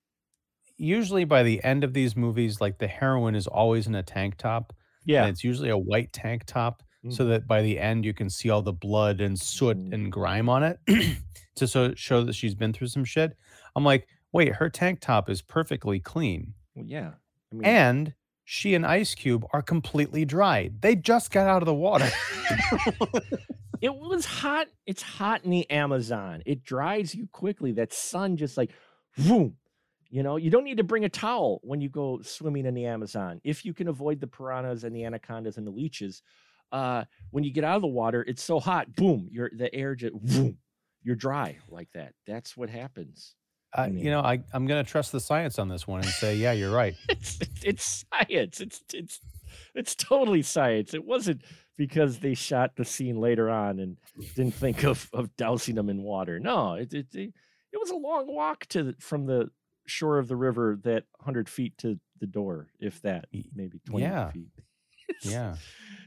usually by the end of these movies, like the heroine is always in a tank top. yeah, And it's usually a white tank top, so that by the end you can see all the blood and soot and grime on it to so show that she's been through some shit. I'm like, wait, her tank top is perfectly clean. well, yeah. I mean, And she and Ice Cube are completely dry. They just got out of the water. it was hot. It's hot in the Amazon. It dries you quickly. That sun just like, boom. You know, you don't need to bring a towel when you go swimming in the Amazon. If you can avoid the piranhas and the anacondas and the leeches, uh, when you get out of the water, it's so hot. Boom, you're the air just boom, you're dry like that. That's what happens. I, you know, I, I'm going to trust the science on this one and say, yeah, you're right. It's it's science. It's it's it's totally science. It wasn't because they shot the scene later on and didn't think of of dousing them in water. No, it it it, it was a long walk to the, from the shore of the river that 100 feet to the door, if that, maybe 20 yeah. feet. Yeah.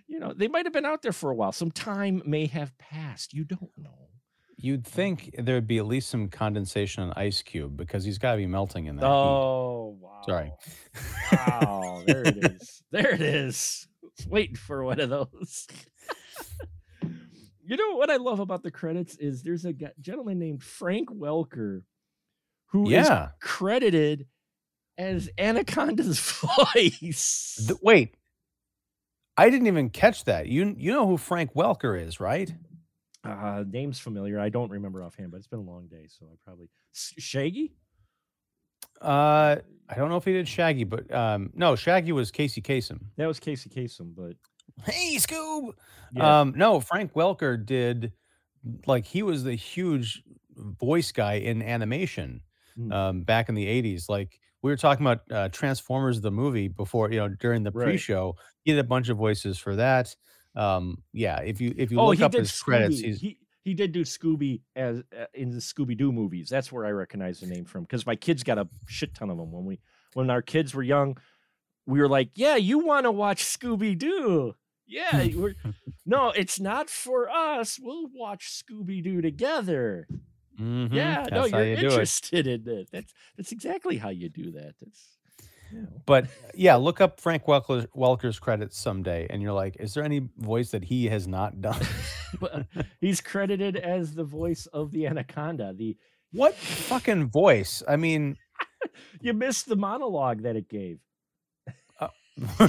You know, they might have been out there for a while. Some time may have passed. You don't know. You'd think there'd be at least some condensation on Ice Cube because he's got to be melting in that. heat. Oh, wow. Sorry. Wow. There it is. There it is. Waiting for one of those. you know what I love about the credits is there's a gentleman named Frank Welker who is Yeah. credited as Anaconda's voice. Th- wait. I didn't even catch that. You you know who Frank Welker is, right? Uh, name's familiar. I don't remember offhand, but it's been a long day, so I probably Shaggy. Uh, I don't know if he did Shaggy, but um, no, Shaggy was Casey Kasem. That was Casey Kasem, but Hey, Scoob. yeah, Um, no, Frank Welker did like he was the huge voice guy in animation Mm. um, back in the '80s. Like we were talking about uh, Transformers the movie before, you know, during the Right. pre-show. He did a bunch of voices for that. Um, yeah, if you if you oh, look he up his credits, he's He he did do Scooby as uh, in the Scooby Doo movies. That's where I recognize the name from because my kids got a shit ton of them when we when our kids were young. We were like, "Yeah, you want to watch Scooby Doo? Yeah, we're no, it's not for us. We'll watch Scooby Doo together. Mhm, Yeah, no, that's how you're you interested in it. That's that's exactly how you do that. That's. But yeah, look up Frank Welker, Welker's credits someday, and you're like, is there any voice that he has not done? He's credited as the voice of the anaconda. The what fucking voice? I mean, you missed the monologue that it gave. Uh,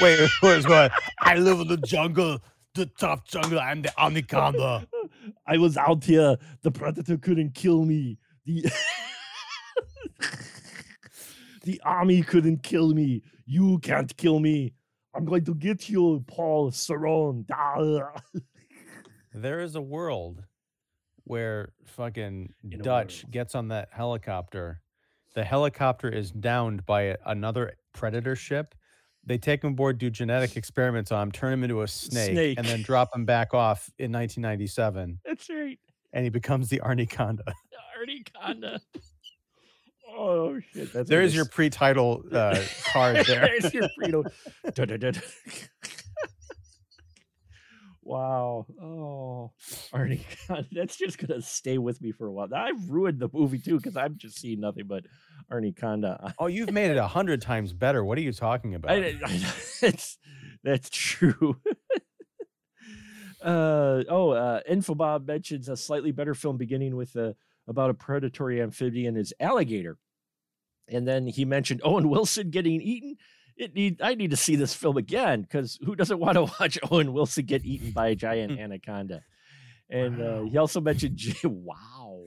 wait, where's what? I live in the jungle, the tough jungle. I'm the anaconda. I was out here. The predator couldn't kill me. The the army couldn't kill me. You can't kill me. I'm going to get you, Paul Serone. There is a world where fucking In Dutch gets on that helicopter. The helicopter is downed by another predator ship. They take him aboard, do genetic experiments on him, turn him into a snake, and then drop him back off in 1997, That's right. and he becomes the Arniconda. Arniconda. Oh shit! That's There's your pre-title uh, card there. There's your. Dun-dun-dun. wow. Oh, Arnie, God, that's just gonna stay with me for a while. I've ruined the movie too because I'm just seeing nothing but Arnie Conda. Oh, you've made it a hundred times better. What are you talking about? I, I, that's that's true. uh oh, uh, Infobob mentions a slightly better film beginning with a about a predatory amphibian is alligator, and then he mentioned Owen Wilson getting eaten. It need I need to see this film again because who doesn't want to watch Owen Wilson get eaten by a giant anaconda? And uh, he also mentioned J- wow,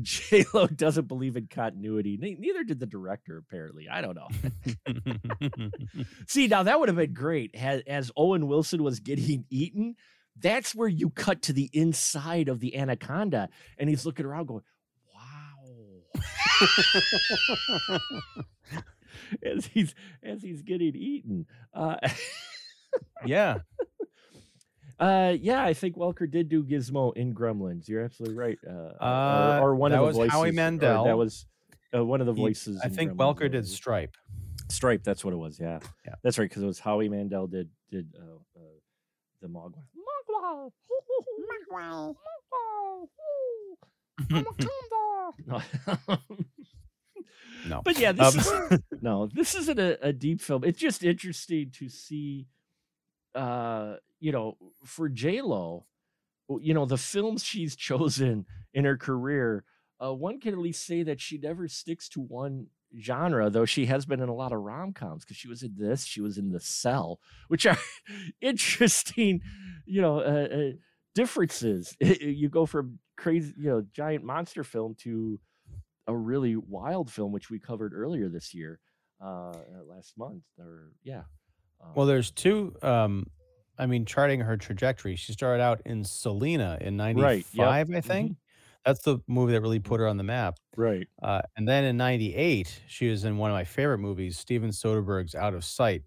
J Lo doesn't believe in continuity. Ne- neither did the director apparently. I don't know. See, now that would have been great as, as Owen Wilson was getting eaten. That's where you cut to the inside of the anaconda, and he's looking around, going, "Wow!" as he's as he's getting eaten. Uh, yeah. uh, yeah, I think Welker did do Gizmo in Gremlins. You're absolutely right. Uh, Uh, or, or one of the voices. That was voices. Howie Mandel. That was uh, one of the He- voices. I think Gremlins, Welker did Stripe. Stripe. That's what it was. Yeah, Yeah. that's right. Because it was Howie Mandel did did uh, uh, the Mogwai. No. but yeah, this Um, is no, this isn't a, a deep film. It's just interesting to see, uh, you know, for J Lo, you know, the films she's chosen in her career. Uh, one can at least say that she never sticks to one genre, though she has been in a lot of rom coms because she was in this, she was in The Cell, which are interesting, you know, uh, uh, differences. you go from crazy, you know, giant monster film to a really wild film, which we covered earlier this year, uh, uh, last month, or yeah. Um, Well, there's two. Um, I mean, charting her trajectory. She started out in Selena in '95, Right, yep, I think. That's the movie that really put her on the map. right. Uh, and then in '98, she was in one of my favorite movies, Steven Soderbergh's Out of Sight,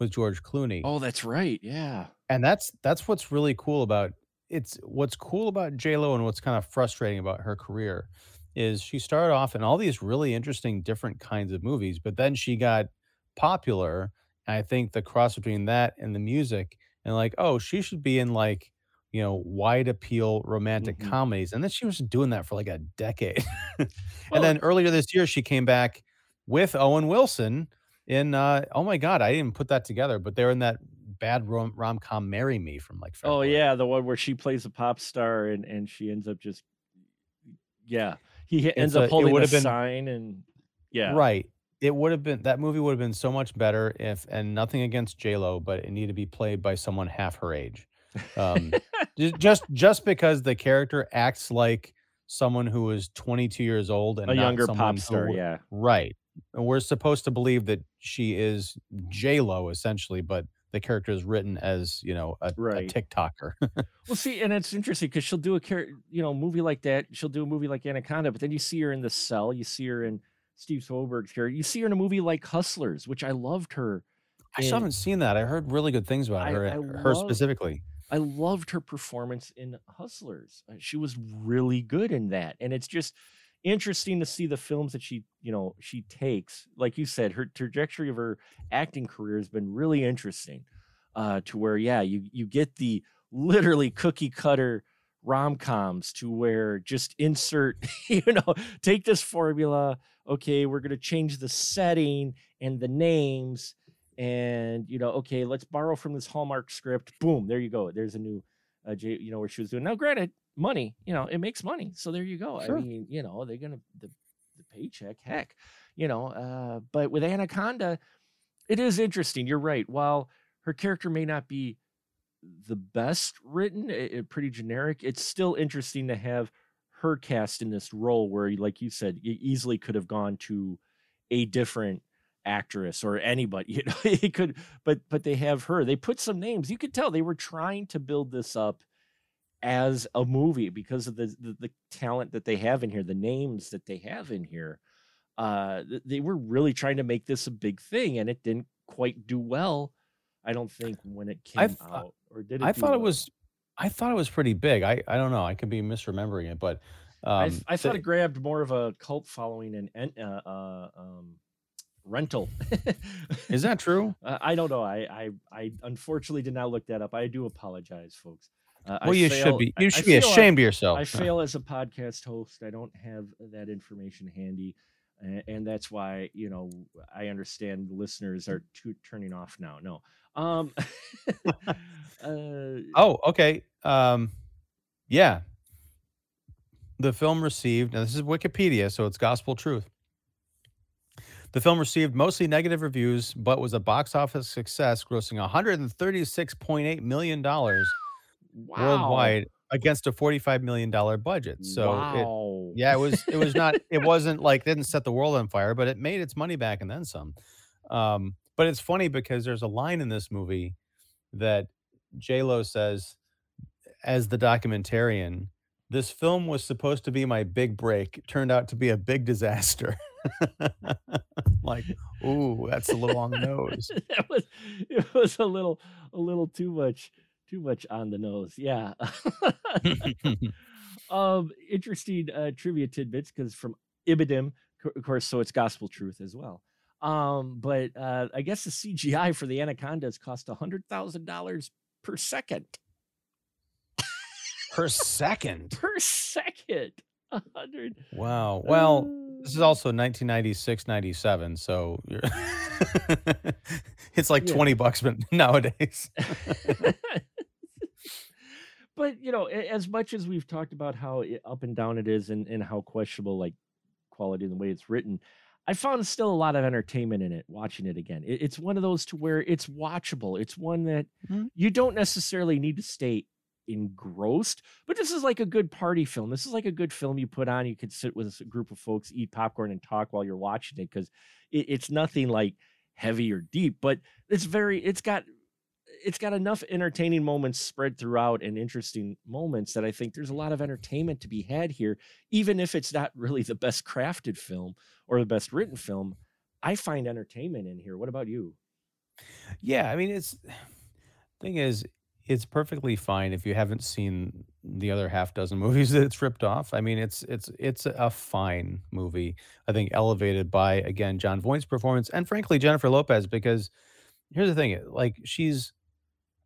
with George Clooney. Oh, that's right. Yeah. and that's that's what's really cool about it's what's cool about J Lo and what's kind of frustrating about her career is she started off in all these really interesting different kinds of movies, but then she got popular. And I think the cross between that and the music and like, oh, she should be in like, you know, wide appeal romantic Mhm. comedies. And then she was doing that for like a decade. Well- and then earlier this year, she came back with Owen Wilson in, uh, oh my God, I didn't put that together, but they're in that bad rom com Marry Me from like, Oh yeah, the one where she plays a pop star and and she ends up just yeah. He ends up holding a been- sign and yeah. Right. It would have been that movie would have been so much better if and nothing against J Lo, but it needed to be played by someone half her age. Um, just just because the character acts like someone who is 22 years old and A not younger pop star, yeah. Right. And we're supposed to believe that she is J Lo essentially, but the character is written as you know a, a Right. TikToker. Well, see, and it's interesting because she'll do a char- you know movie like that. She'll do a movie like Anaconda, but then you see her in The Cell. You see her in Steve Soderbergh's character. You see her in a movie like Hustlers, which I loved her. I still in. haven't seen that. I heard really good things about I- her. I her specifically. I loved her performance in Hustlers. Uh, She was really good in that, and it's just interesting to see the films that she, you know, she takes. Like you said, her trajectory of her acting career has been really interesting. Uh, to where, yeah, you you get the literally cookie cutter rom coms to where just insert, you know, take this formula. Okay, we're gonna change the setting and the names and you know okay let's borrow from this hallmark script boom there you go there's a new uh, you know where she was doing now granted money you know it makes money so there you go. Sure. i mean you know they're gonna the, the paycheck heck you know uh but with anaconda it is interesting you're right. While her character may not be the best written it, it- pretty generic it's still interesting to have her cast in this role where like you said you easily could have gone to a different actress or anybody you know it could but but they have her. They put some names you could tell they were trying to build this up as a movie because of the the, the talent that they have in here the names that they have in here uh they were really trying to make this a big thing and it didn't quite do well i don't think when it came th- out or did it I thought it was I thought it was pretty big. I I don't know. I could be misremembering it, but um, I, I thought the- it grabbed more of a cult following and uh, uh, um, rental. is that true? Uh, I don't know. I, I I unfortunately did not look that up. I do apologize, folks. Uh, I Well, you fail- should be. I- You I should be fail- ashamed of yourself. I fail as a podcast host. I don't have that information handy, and, and that's why you know I understand listeners are tu- turning off now. No. Um. uh, Oh, okay. Um, yeah. The film received, now this is Wikipedia, so it's gospel truth. The film received mostly negative reviews, but was a box office success, grossing $136.8 million wow. worldwide against a $45 million budget. So it, yeah, it was it was not it wasn't like didn't set the world on fire, but it made its money back and then some. Um, but it's funny because there's a line in this movie that J Lo says as the documentarian. This film was supposed to be my big break. It turned out to be a big disaster. like, ooh, that's a little on the nose. that was it was a little a little too much too much on the nose yeah um interesting uh trivia tidbits because from IMDb co- of course so it's gospel truth as well um but uh i guess the cgi for the anacondas cost a hundred thousand dollars per second per second. per second a hundred Wow. Well, this is Uh, also 1996, 97. So you're it's like Yeah. 20 bucks but nowadays. But you know, as much as we've talked about how up and down it is, and and how questionable like quality and the way it's written, I found still a lot of entertainment in it. Watching it again, It- it's one of those to where it's watchable. It's one that Mhm. you don't necessarily need to stay engrossed, but this is like a good party film. This is like a good film you put on. You could sit with a group of folks, eat popcorn, and talk while you're watching it because it, it's nothing like heavy or deep, but it's very. It's got it's got enough entertaining moments spread throughout and interesting moments that I think there's a lot of entertainment to be had here, even if it's not really the best crafted film or the best written film. I find entertainment in here. What about you? yeah, I mean it's thing is it's perfectly fine if you haven't seen the other half dozen movies that it's ripped off. I mean, it's it's it's a fine movie. I think elevated by again Jon Voight's performance and frankly Jennifer Lopez because here's the thing, like she's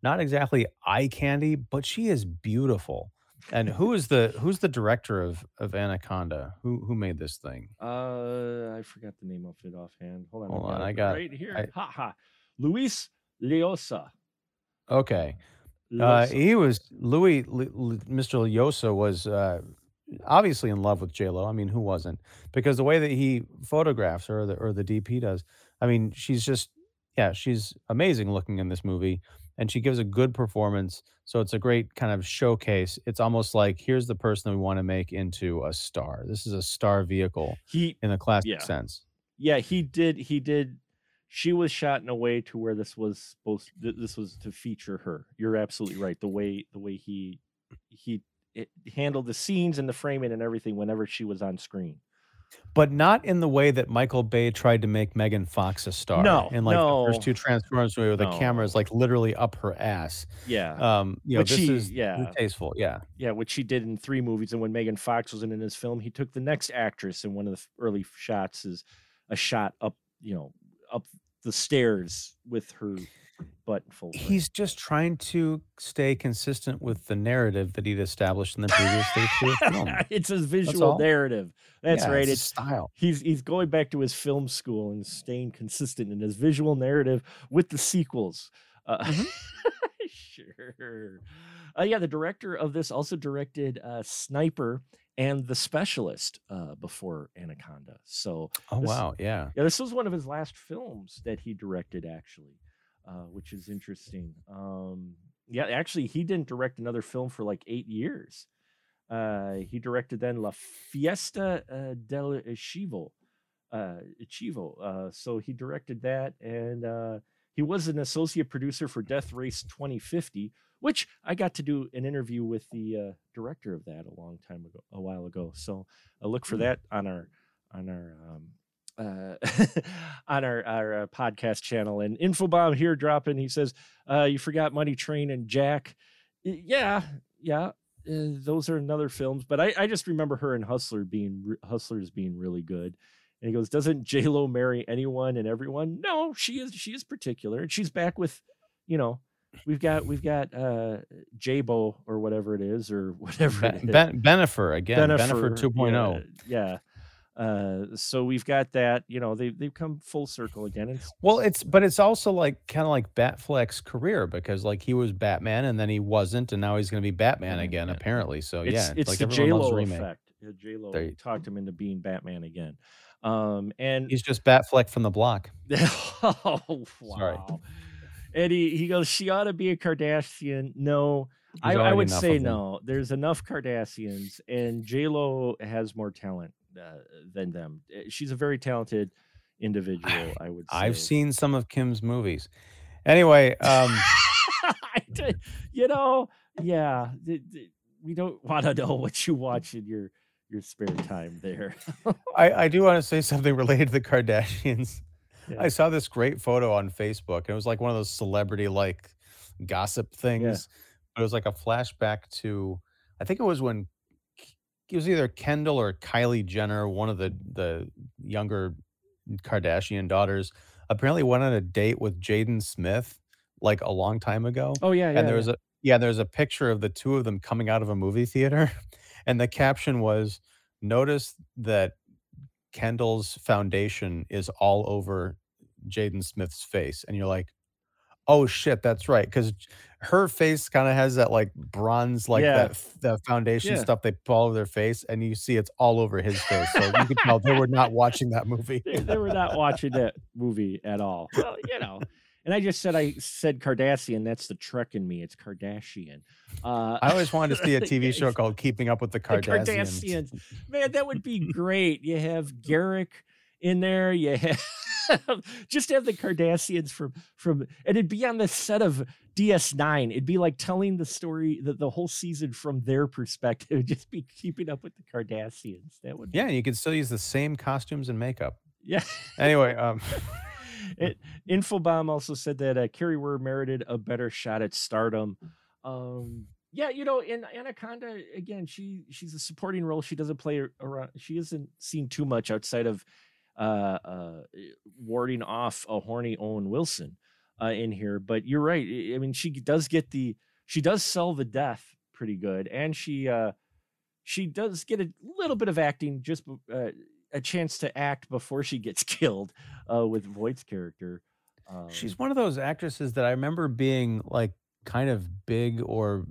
not exactly eye candy, but she is beautiful. And who is the who's the director of of Anaconda? Who who made this thing? Uh, I forgot the name of it offhand. Hold on, Hold on, it I got- right here. I- ha ha, Luis Llosa. Okay. Uh, he was Louis, L- L- Mr. Llosa was uh, obviously in love with J Lo. I mean, who wasn't? Because the way that he photographs her, or the or the DP does, I mean, she's just yeah, she's amazing looking in this movie, and she gives a good performance. So it's a great kind of showcase. It's almost like here's the person we want to make into a star. This is a star vehicle he in the classic Yeah. sense. yeah he did he did she was shot in a way to where this was supposed th- this was to feature her you're absolutely right the way the way he he it handled the scenes and the framing and everything whenever she was on screen but not in the way that Michael Bay tried to make Megan Fox a star. No, in like the first two Transformers where the camera is like literally up her ass. yeah Um, you know, But this she- is yeah. tasteful. Yeah, yeah which she did in three movies and when megan fox was in his film he took the next actress and one of the early shots is a shot up you know up the stairs with her butt full frame. he's just trying to stay consistent with the narrative that he'd established in the previous stage two film. it's his visual all. narrative that's Yeah, right it's it's style. he's he's going back to his film school and staying consistent in his visual narrative with the sequels. Uh, Mm-hmm. sure. Uh, yeah, the director of this also directed uh, Sniper and The Specialist uh, before Anaconda. So Oh this- wow, yeah. yeah, this was one of his last films that he directed, actually, uh, which is interesting. Um, yeah, actually, he didn't direct another film for like eight years. Uh, he directed then La Fiesta uh, del Chivo. Uh, Chivo. Uh, so he directed that, and uh, he was an associate producer for Death Race 2050, which I got to do an interview with the uh, director of that a long time ago, a while ago. So look for that on our on our um, uh, on our our uh, podcast channel. And Infobomb here dropping. He says, uh, "You forgot Money Train and Jack." Yeah, yeah. Uh, those are another films, but I, I just remember her and Hustler being Hustlers being really good. And he goes, "Doesn't J Lo marry anyone and everyone? No, she is. She is particular, and she's back with, you know, we've got we've got uh J-Bo or whatever it is or whatever Ben, Bennifer again. Bennifer Bennifer, 2.0. Yeah. yeah. Uh, so we've got that. You know, they they've come full circle again. It's, Well, it's but it's also like kind of like Batfleck's career because like he was Batman and then he wasn't and now he's going to be Batman again apparently. So it's, yeah, it's like the J Lo effect. J Lo talked him into being Batman again. Um, and He's just Batfleck from the block. oh Sorry. wow. And he, he goes, she ought to be a Kardashian. No, I, I would say no. There's enough Kardashians, and J Lo has more talent uh, than them. Uh, She's a very talented individual. I would. say. I've seen some of Kim's movies. Anyway, um did- you know, yeah. th- th- we don't want to know what you watch in your your spare time there. I, I do want to say something related to the Kardashians. Yeah. I saw this great photo on Facebook. And it was like one of those celebrity like gossip things. It was like a flashback to I think it was when it was either Kendall or Kylie Jenner, one of the the younger Kardashian daughters, apparently went on a date with Jaden Smith like a long time ago. Oh yeah, yeah. and there was a yeah, there's a picture of the two of them coming out of a movie theater, and the caption was, "Notice that Kendall's foundation is all over Jaden Smith's face," and you're like, "Oh shit, that's right," because her face kind of has that like bronze, like Yeah. that the foundation Yeah. stuff they put all over their face, and you see it's all over his face, so you can tell they were not watching that movie. they, they were not watching that movie at all. Well, you know. And I just said I said Kardashian. That's the Trek in me. It's Kardashian. Uh, I always wanted to see a TV show called Keeping Up with the the Kardashians. Kardashians. Man, that would be great. You have Garak in there. You have just have the Cardassians from from, and it'd be on the set of DS9. It'd be like telling the story, the, the whole season from their perspective. It'd just be keeping up with the Kardashians. That would, be- Yeah, you could still use the same costumes and makeup. yeah. Anyway, um, it, Infobomb also said that uh, Kari Wuhrer merited a better shot at stardom. Um, yeah, you know, in Anaconda again, she she's a supporting role. She doesn't play around. She isn't seen too much outside of uh, uh, warding off a horny Owen Wilson uh, in here. But you're right. I I mean, she does get the she does sell the death pretty good, and she uh, she does get a little bit of acting, just uh, a chance to act before she gets killed uh, with Voight's character. Um, She's one of those actresses that I remember being like kind of big or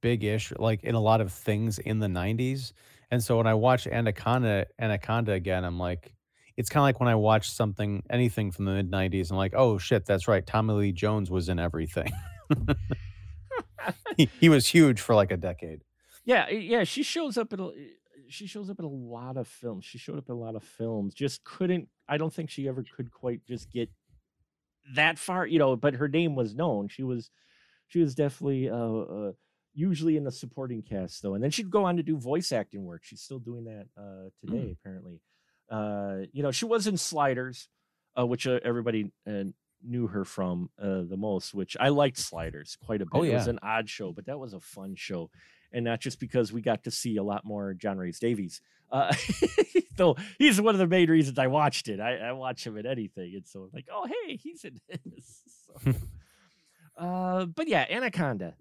big-ish, like in a lot of things in the 90s. And so when I watch Anaconda, Anaconda again, I'm like, it's kind of like when I watch something, anything from the mid 90s, I'm like, oh shit, that's right. Tommy Lee Jones was in everything. he, he was huge for like a decade. yeah, yeah. She shows up in a she shows up in a lot of films. She showed up in a lot of films. Just couldn't. I don't think she ever could quite just get that far, you know. But her name was known. She was she was definitely uh, uh usually in the supporting cast though, and then she'd go on to do voice acting work. She's still doing that uh today apparently. Uh, you know, she was in Sliders, uh, which uh, everybody uh, knew her from uh, the most. Which I liked Sliders quite a bit. Oh, It was an odd show, but that was a fun show, and not just because we got to see a lot more John Rhys Davies. Uh, though he's one of the main reasons I watched it. I, I watch him in anything, and so I'm like, oh hey, he's in this. So, uh, but yeah, Anaconda,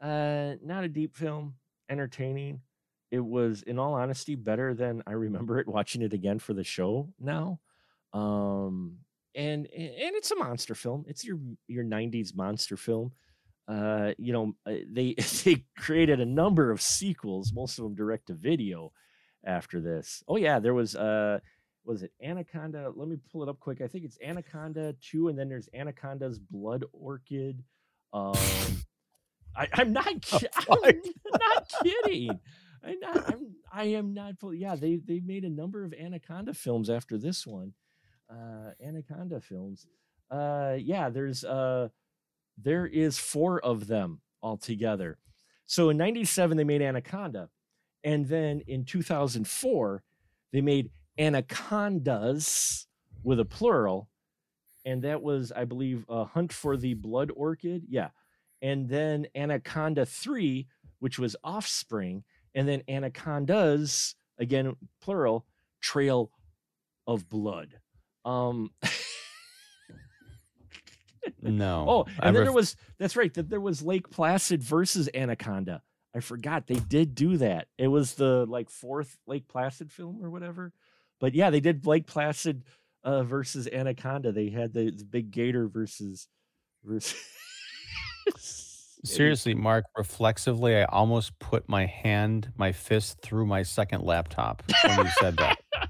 uh, not a deep film, entertaining. It was, in all honesty, better than I remember it. Watching it again for the show now, um, and and it's a monster film. It's your your '90s monster film. Uh, you know, uh, they they created a number of sequels, most of them direct to video. After this, oh yeah, there was uh, was it Anaconda? Let me pull it up quick. I think it's Anaconda two, and then there's Anaconda's Blood Orchid. Um, I, I'm not. ki- I'm not kidding. I'm not. I'm. I am not. Yeah, they they made a number of Anaconda films after this one. Uh, Anaconda films. Uh, yeah. There's uh, there is four of them altogether. So in '97 they made Anaconda, and then in 2004 they made Anacondas with a plural, and that was, I believe, a Hunt for the Blood Orchid. Yeah, and then Anaconda 3, which was Offspring, and then Anacondas, again, plural, Trail of Blood. Um, No. oh, I and then there was, that's right, that there was Lake Placid versus Anaconda. I forgot they did do that. It was the like fourth Lake Placid film or whatever. But yeah, they did Lake Placid uh, versus Anaconda. They had the, the big gator versus versus. Seriously, Mark, reflexively, I almost put my hand, my fist through my second laptop when you said that. I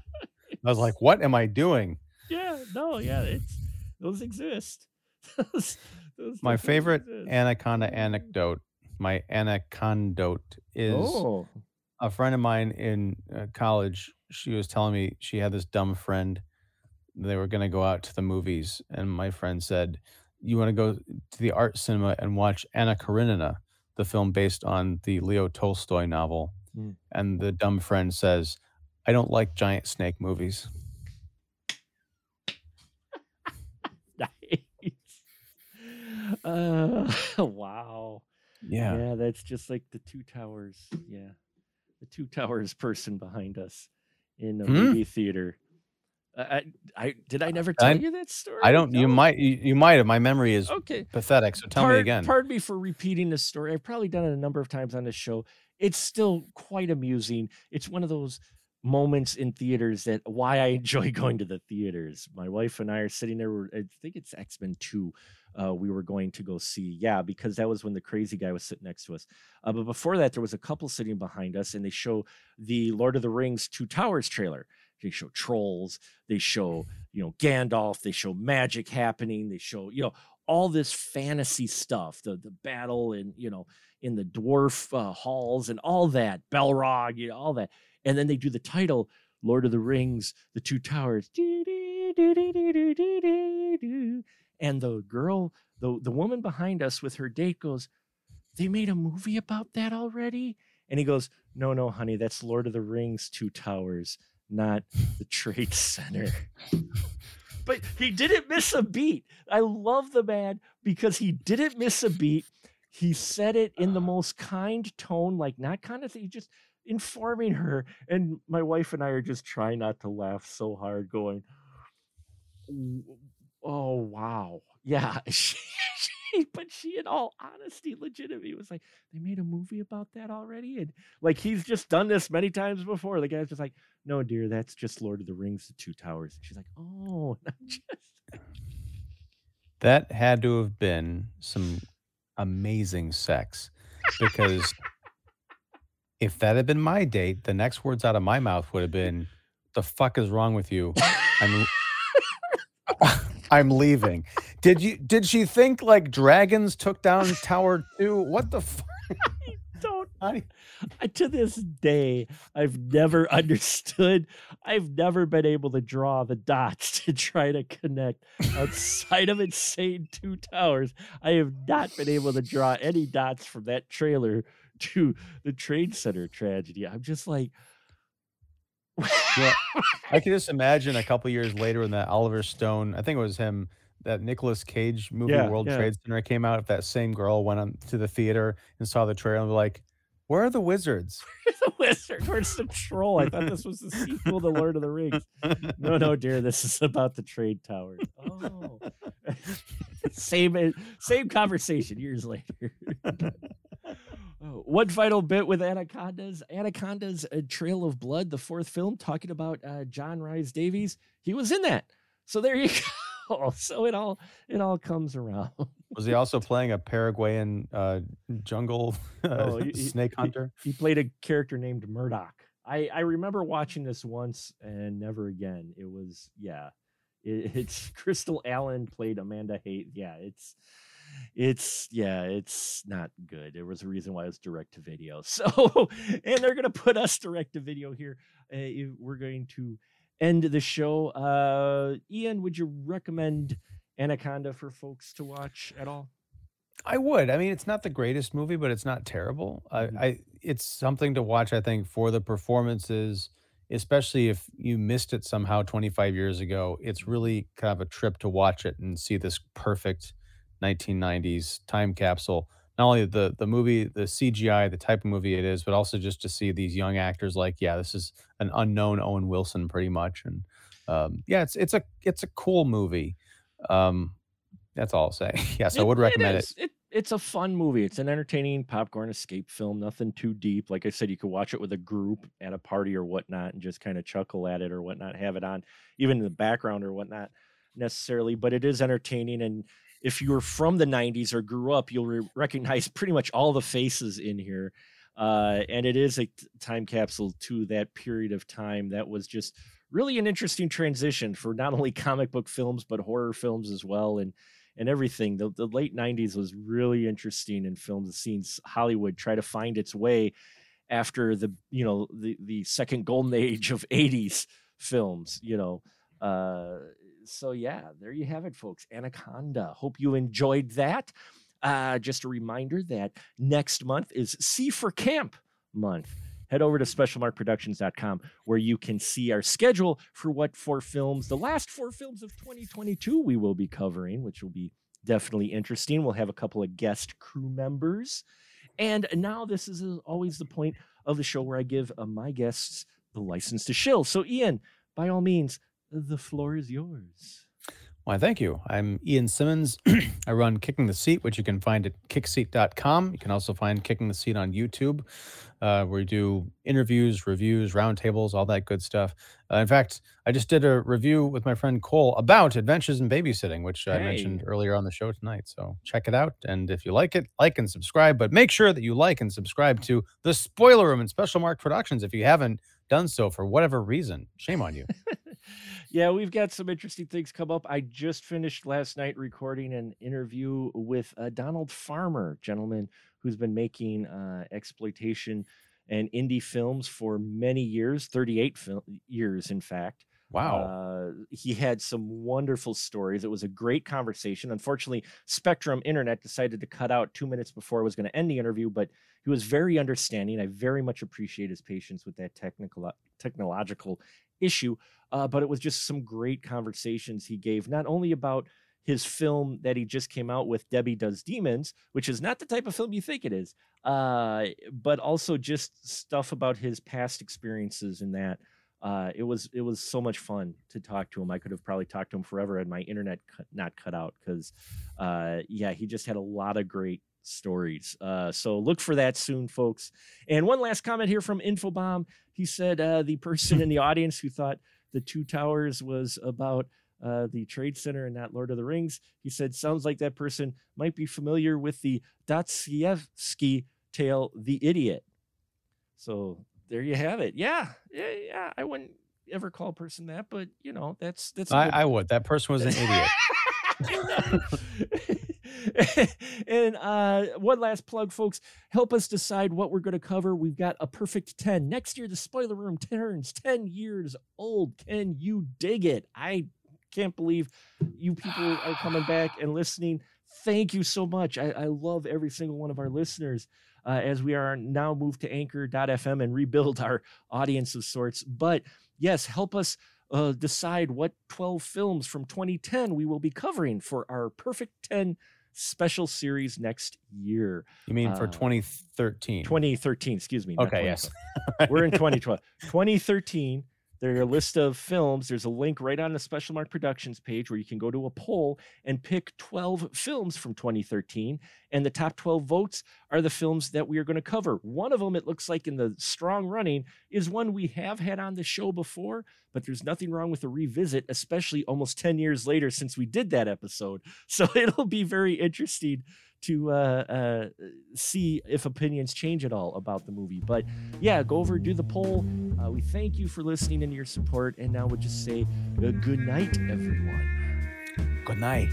was like, what am I doing? Yeah, no, yeah, it's those exist. those, those My favorite exist. anaconda anecdote, my anacondote is Oh, a friend of mine in uh, college. She was telling me she had this dumb friend. They were going to go out to the movies. And my friend said, You want to go to the art cinema and watch Anna Karenina, the film based on the Leo Tolstoy novel. Hmm. And the dumb friend says, I don't like giant snake movies. nice. Uh, wow. Yeah. Yeah, that's just like the two towers. Yeah, the two towers person behind us in a Hmm? movie theater. I, I, did I never tell I- you that story? I don't, you might, you, you might have. My memory is Okay. pathetic. So tell me again. Pardon me for repeating this story. I've probably done it a number of times on this show. It's still quite amusing. It's one of those moments in theaters that why I enjoy going to the theaters. My wife and I are sitting there. I think it's X Men Two. Uh, we were going to go see. Yeah, because that was when the crazy guy was sitting next to us. Uh, but before that, there was a couple sitting behind us, and they show the Lord of the Rings Two Towers trailer. They show trolls. They show you know Gandalf. They show magic happening. They show you know all this fantasy stuff, the the battle and you know in the dwarf uh, halls and all that, Balrog, you know, all that, and then they do the title, Lord of the Rings, the Two Towers, and the girl, the the woman behind us with her date goes, they made a movie about that already, and he goes, no, no, honey, that's Lord of the Rings, Two Towers, not the Trade Center. but he didn't miss a beat. I love the man because he didn't miss a beat. he said it in the uh. most kind tone, like not kind of thing, just informing her. And my wife and I are just trying not to laugh so hard, going, "Oh wow, yeah." But she, in all honesty, legitimately was like, "They made a movie about that already," and like he's just done this many times before. The guy's just like, "No, dear, that's just Lord of the Rings: The Two Towers." And she's like, "Oh, not mm. just." That had to have been some amazing sex because if that had been my date, the next words out of my mouth would have been, "The fuck is wrong with you? I'm I'm leaving." Did you did she think like dragons took down Tower 2? What the fuck? don't I, I, to this day i've never understood i've never been able to draw the dots to try to connect outside of insane two towers i have not been able to draw any dots from that trailer to the trade center tragedy i'm just like Yeah. I can just imagine a couple years later when that Oliver Stone, I think it was him, that Nicolas Cage movie Yeah, World yeah. Trade Center came out. If that same girl went on to the theater and saw the trailer and was like, "Where are the wizards?" the wizard where's the troll i thought this was the sequel to lord of the rings no no dear this is about the trade towers oh same eh, same conversation years later one final bit with anacondas anacondas a trail of blood the fourth film talking about uh, john rhys davies he was in that so there you go so it all it all comes around Was he also playing a Paraguayan uh, jungle uh, Oh, he- he- snake hunter? He played a character named Murdoch. I, I remember watching this once and never again. It was yeah, it, it's Crystal Allen played Amanda Haight. Yeah, it's it's yeah, it's not good. There was a reason why it's direct to video. So and they're gonna put us direct to video here. Uh, we're going to end the show. Uh, Ian, would you recommend Anaconda for folks to watch at all? I would. I mean, it's not the greatest movie, but it's not terrible. I, Mhm. I it's something to watch. I think for the performances, especially if you missed it somehow 25 years ago. It's really kind of a trip to watch it and see this perfect 1990s time capsule. Not only the the movie, the CGI, the type of movie it is, but also just to see these young actors. Like, yeah, this is an unknown Owen Wilson, pretty much. And um, yeah, it's it's a it's a cool movie. Um, that's all I'll say. yes, I would recommend it. it. It's a fun movie. It's an entertaining popcorn escape film. Nothing too deep. Like I said, you could watch it with a group at a party or whatnot, and just kind of chuckle at it or whatnot. Have it on, even in the background or whatnot, necessarily. But it is entertaining. And if you were from the '90s or grew up, you'll re- recognize pretty much all the faces in here. Uh, and it is a t- time capsule to that period of time that was just really an interesting transition for not only comic book films but horror films as well and and everything the, the late 90s was really interesting in films seeing hollywood try to find its way after the you know the the second golden age of 80s films you know uh so yeah there you have it folks anaconda hope you enjoyed that uh just a reminder that next month is c for camp month head over to specialmarkproductions.com where you can see our schedule for what four films, the last four films of 2022 we will be covering, which will be definitely interesting. We'll have a couple of guest crew members. And now this is uh, always the point of the show where I give uh, my guests the license to shill. So Ian, by all means, the floor is yours. Why, thank you. I'm Ian Simmons. I run Kicking the Seat, which you can find at kickseat.com. You can also find Kicking the Seat on YouTube, uh, where we do interviews, reviews, roundtables, all that good stuff. Uh, in fact, I just did a review with my friend Cole about Adventures in Babysitting, which I mentioned earlier on the show tonight. So check it out. And if you like it, like and subscribe. But make sure that you like and subscribe to The Spoiler Room and Special Mark Productions if you haven't done so for whatever reason. Shame on you. yeah, we've got some interesting things come up. I just finished last night recording an interview with uh, Donald Farmer, gentleman who's been making uh, exploitation and indie films for many years 38 fil- years, in fact. Wow. Uh, he had some wonderful stories. It was a great conversation. Unfortunately, Spectrum Internet decided to cut out two minutes before I was going to end the interview, but he was very understanding. I very much appreciate his patience with that technical technological issue. Uh, but it was just some great conversations he gave, not only about his film that he just came out with, Debbie Does Demons, which is not the type of film you think it is, uh, but also just stuff about his past experiences in that. Uh, it was it was so much fun to talk to him. I could have probably talked to him forever had my internet cut, not cut out because, uh, yeah, he just had a lot of great stories. Uh, so look for that soon, folks. And one last comment here from Infobomb. He said uh, the person in the audience who thought the Two Towers was about uh, the Trade Center and not Lord of the Rings. He said, sounds like that person might be familiar with the Dostoevsky tale, The Idiot. So there you have it. Yeah, yeah, yeah. I wouldn't ever call a person that, but you know, that's that's. I, I would. That person was an idiot. and uh, one last plug, folks. Help us decide what we're going to cover. We've got a perfect 10. Next year, the spoiler room turns 10 years old. Can you dig it? I can't believe you people are coming back and listening. Thank you so much. I, I love every single one of our listeners uh, as we are now moved to anchor.fm and rebuild our audience of sorts. But yes, help us uh, decide what 12 films from 2010 we will be covering for our Perfect 10 special series next year. You mean for Uh, 2013? 2013, excuse me. Okay, yes. We're in 2012. 2013. There are a list of films. There's a link right on the Special Mark Productions page where you can go to a poll and pick 12 films from 2013. And the top 12 votes are the films that we are going to cover. One of them, it looks like in the strong running, is one we have had on the show before, but there's nothing wrong with a revisit, especially almost 10 years later since we did that episode. So it'll be very interesting to uh, uh, see if opinions change at all about the movie. But yeah, go over, do the poll. Uh, we thank you for listening and your support. And now we'll just say uh, good night, everyone. Good night.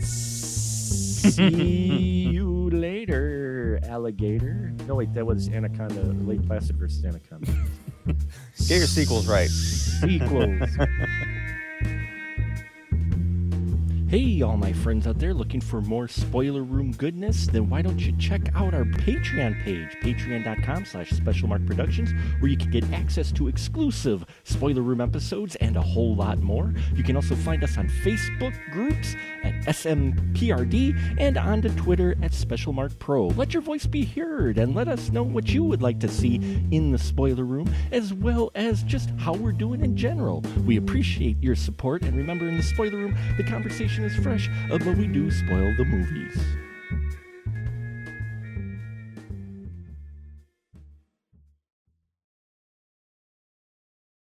See you later, alligator. No, wait, that was Anaconda, Lake Placid versus Anaconda. Get your sequels right. Sequels. Hey, all my friends out there looking for more spoiler room goodness? Then why don't you check out our Patreon page, patreon.com slash specialmark productions, where you can get access to exclusive spoiler room episodes and a whole lot more. You can also find us on Facebook groups at SMPRD and on to Twitter at SpecialMark Pro. Let your voice be heard and let us know what you would like to see in the spoiler room, as well as just how we're doing in general. We appreciate your support, and remember, in the spoiler room, the conversation is fresh, uh, but we do spoil the movies.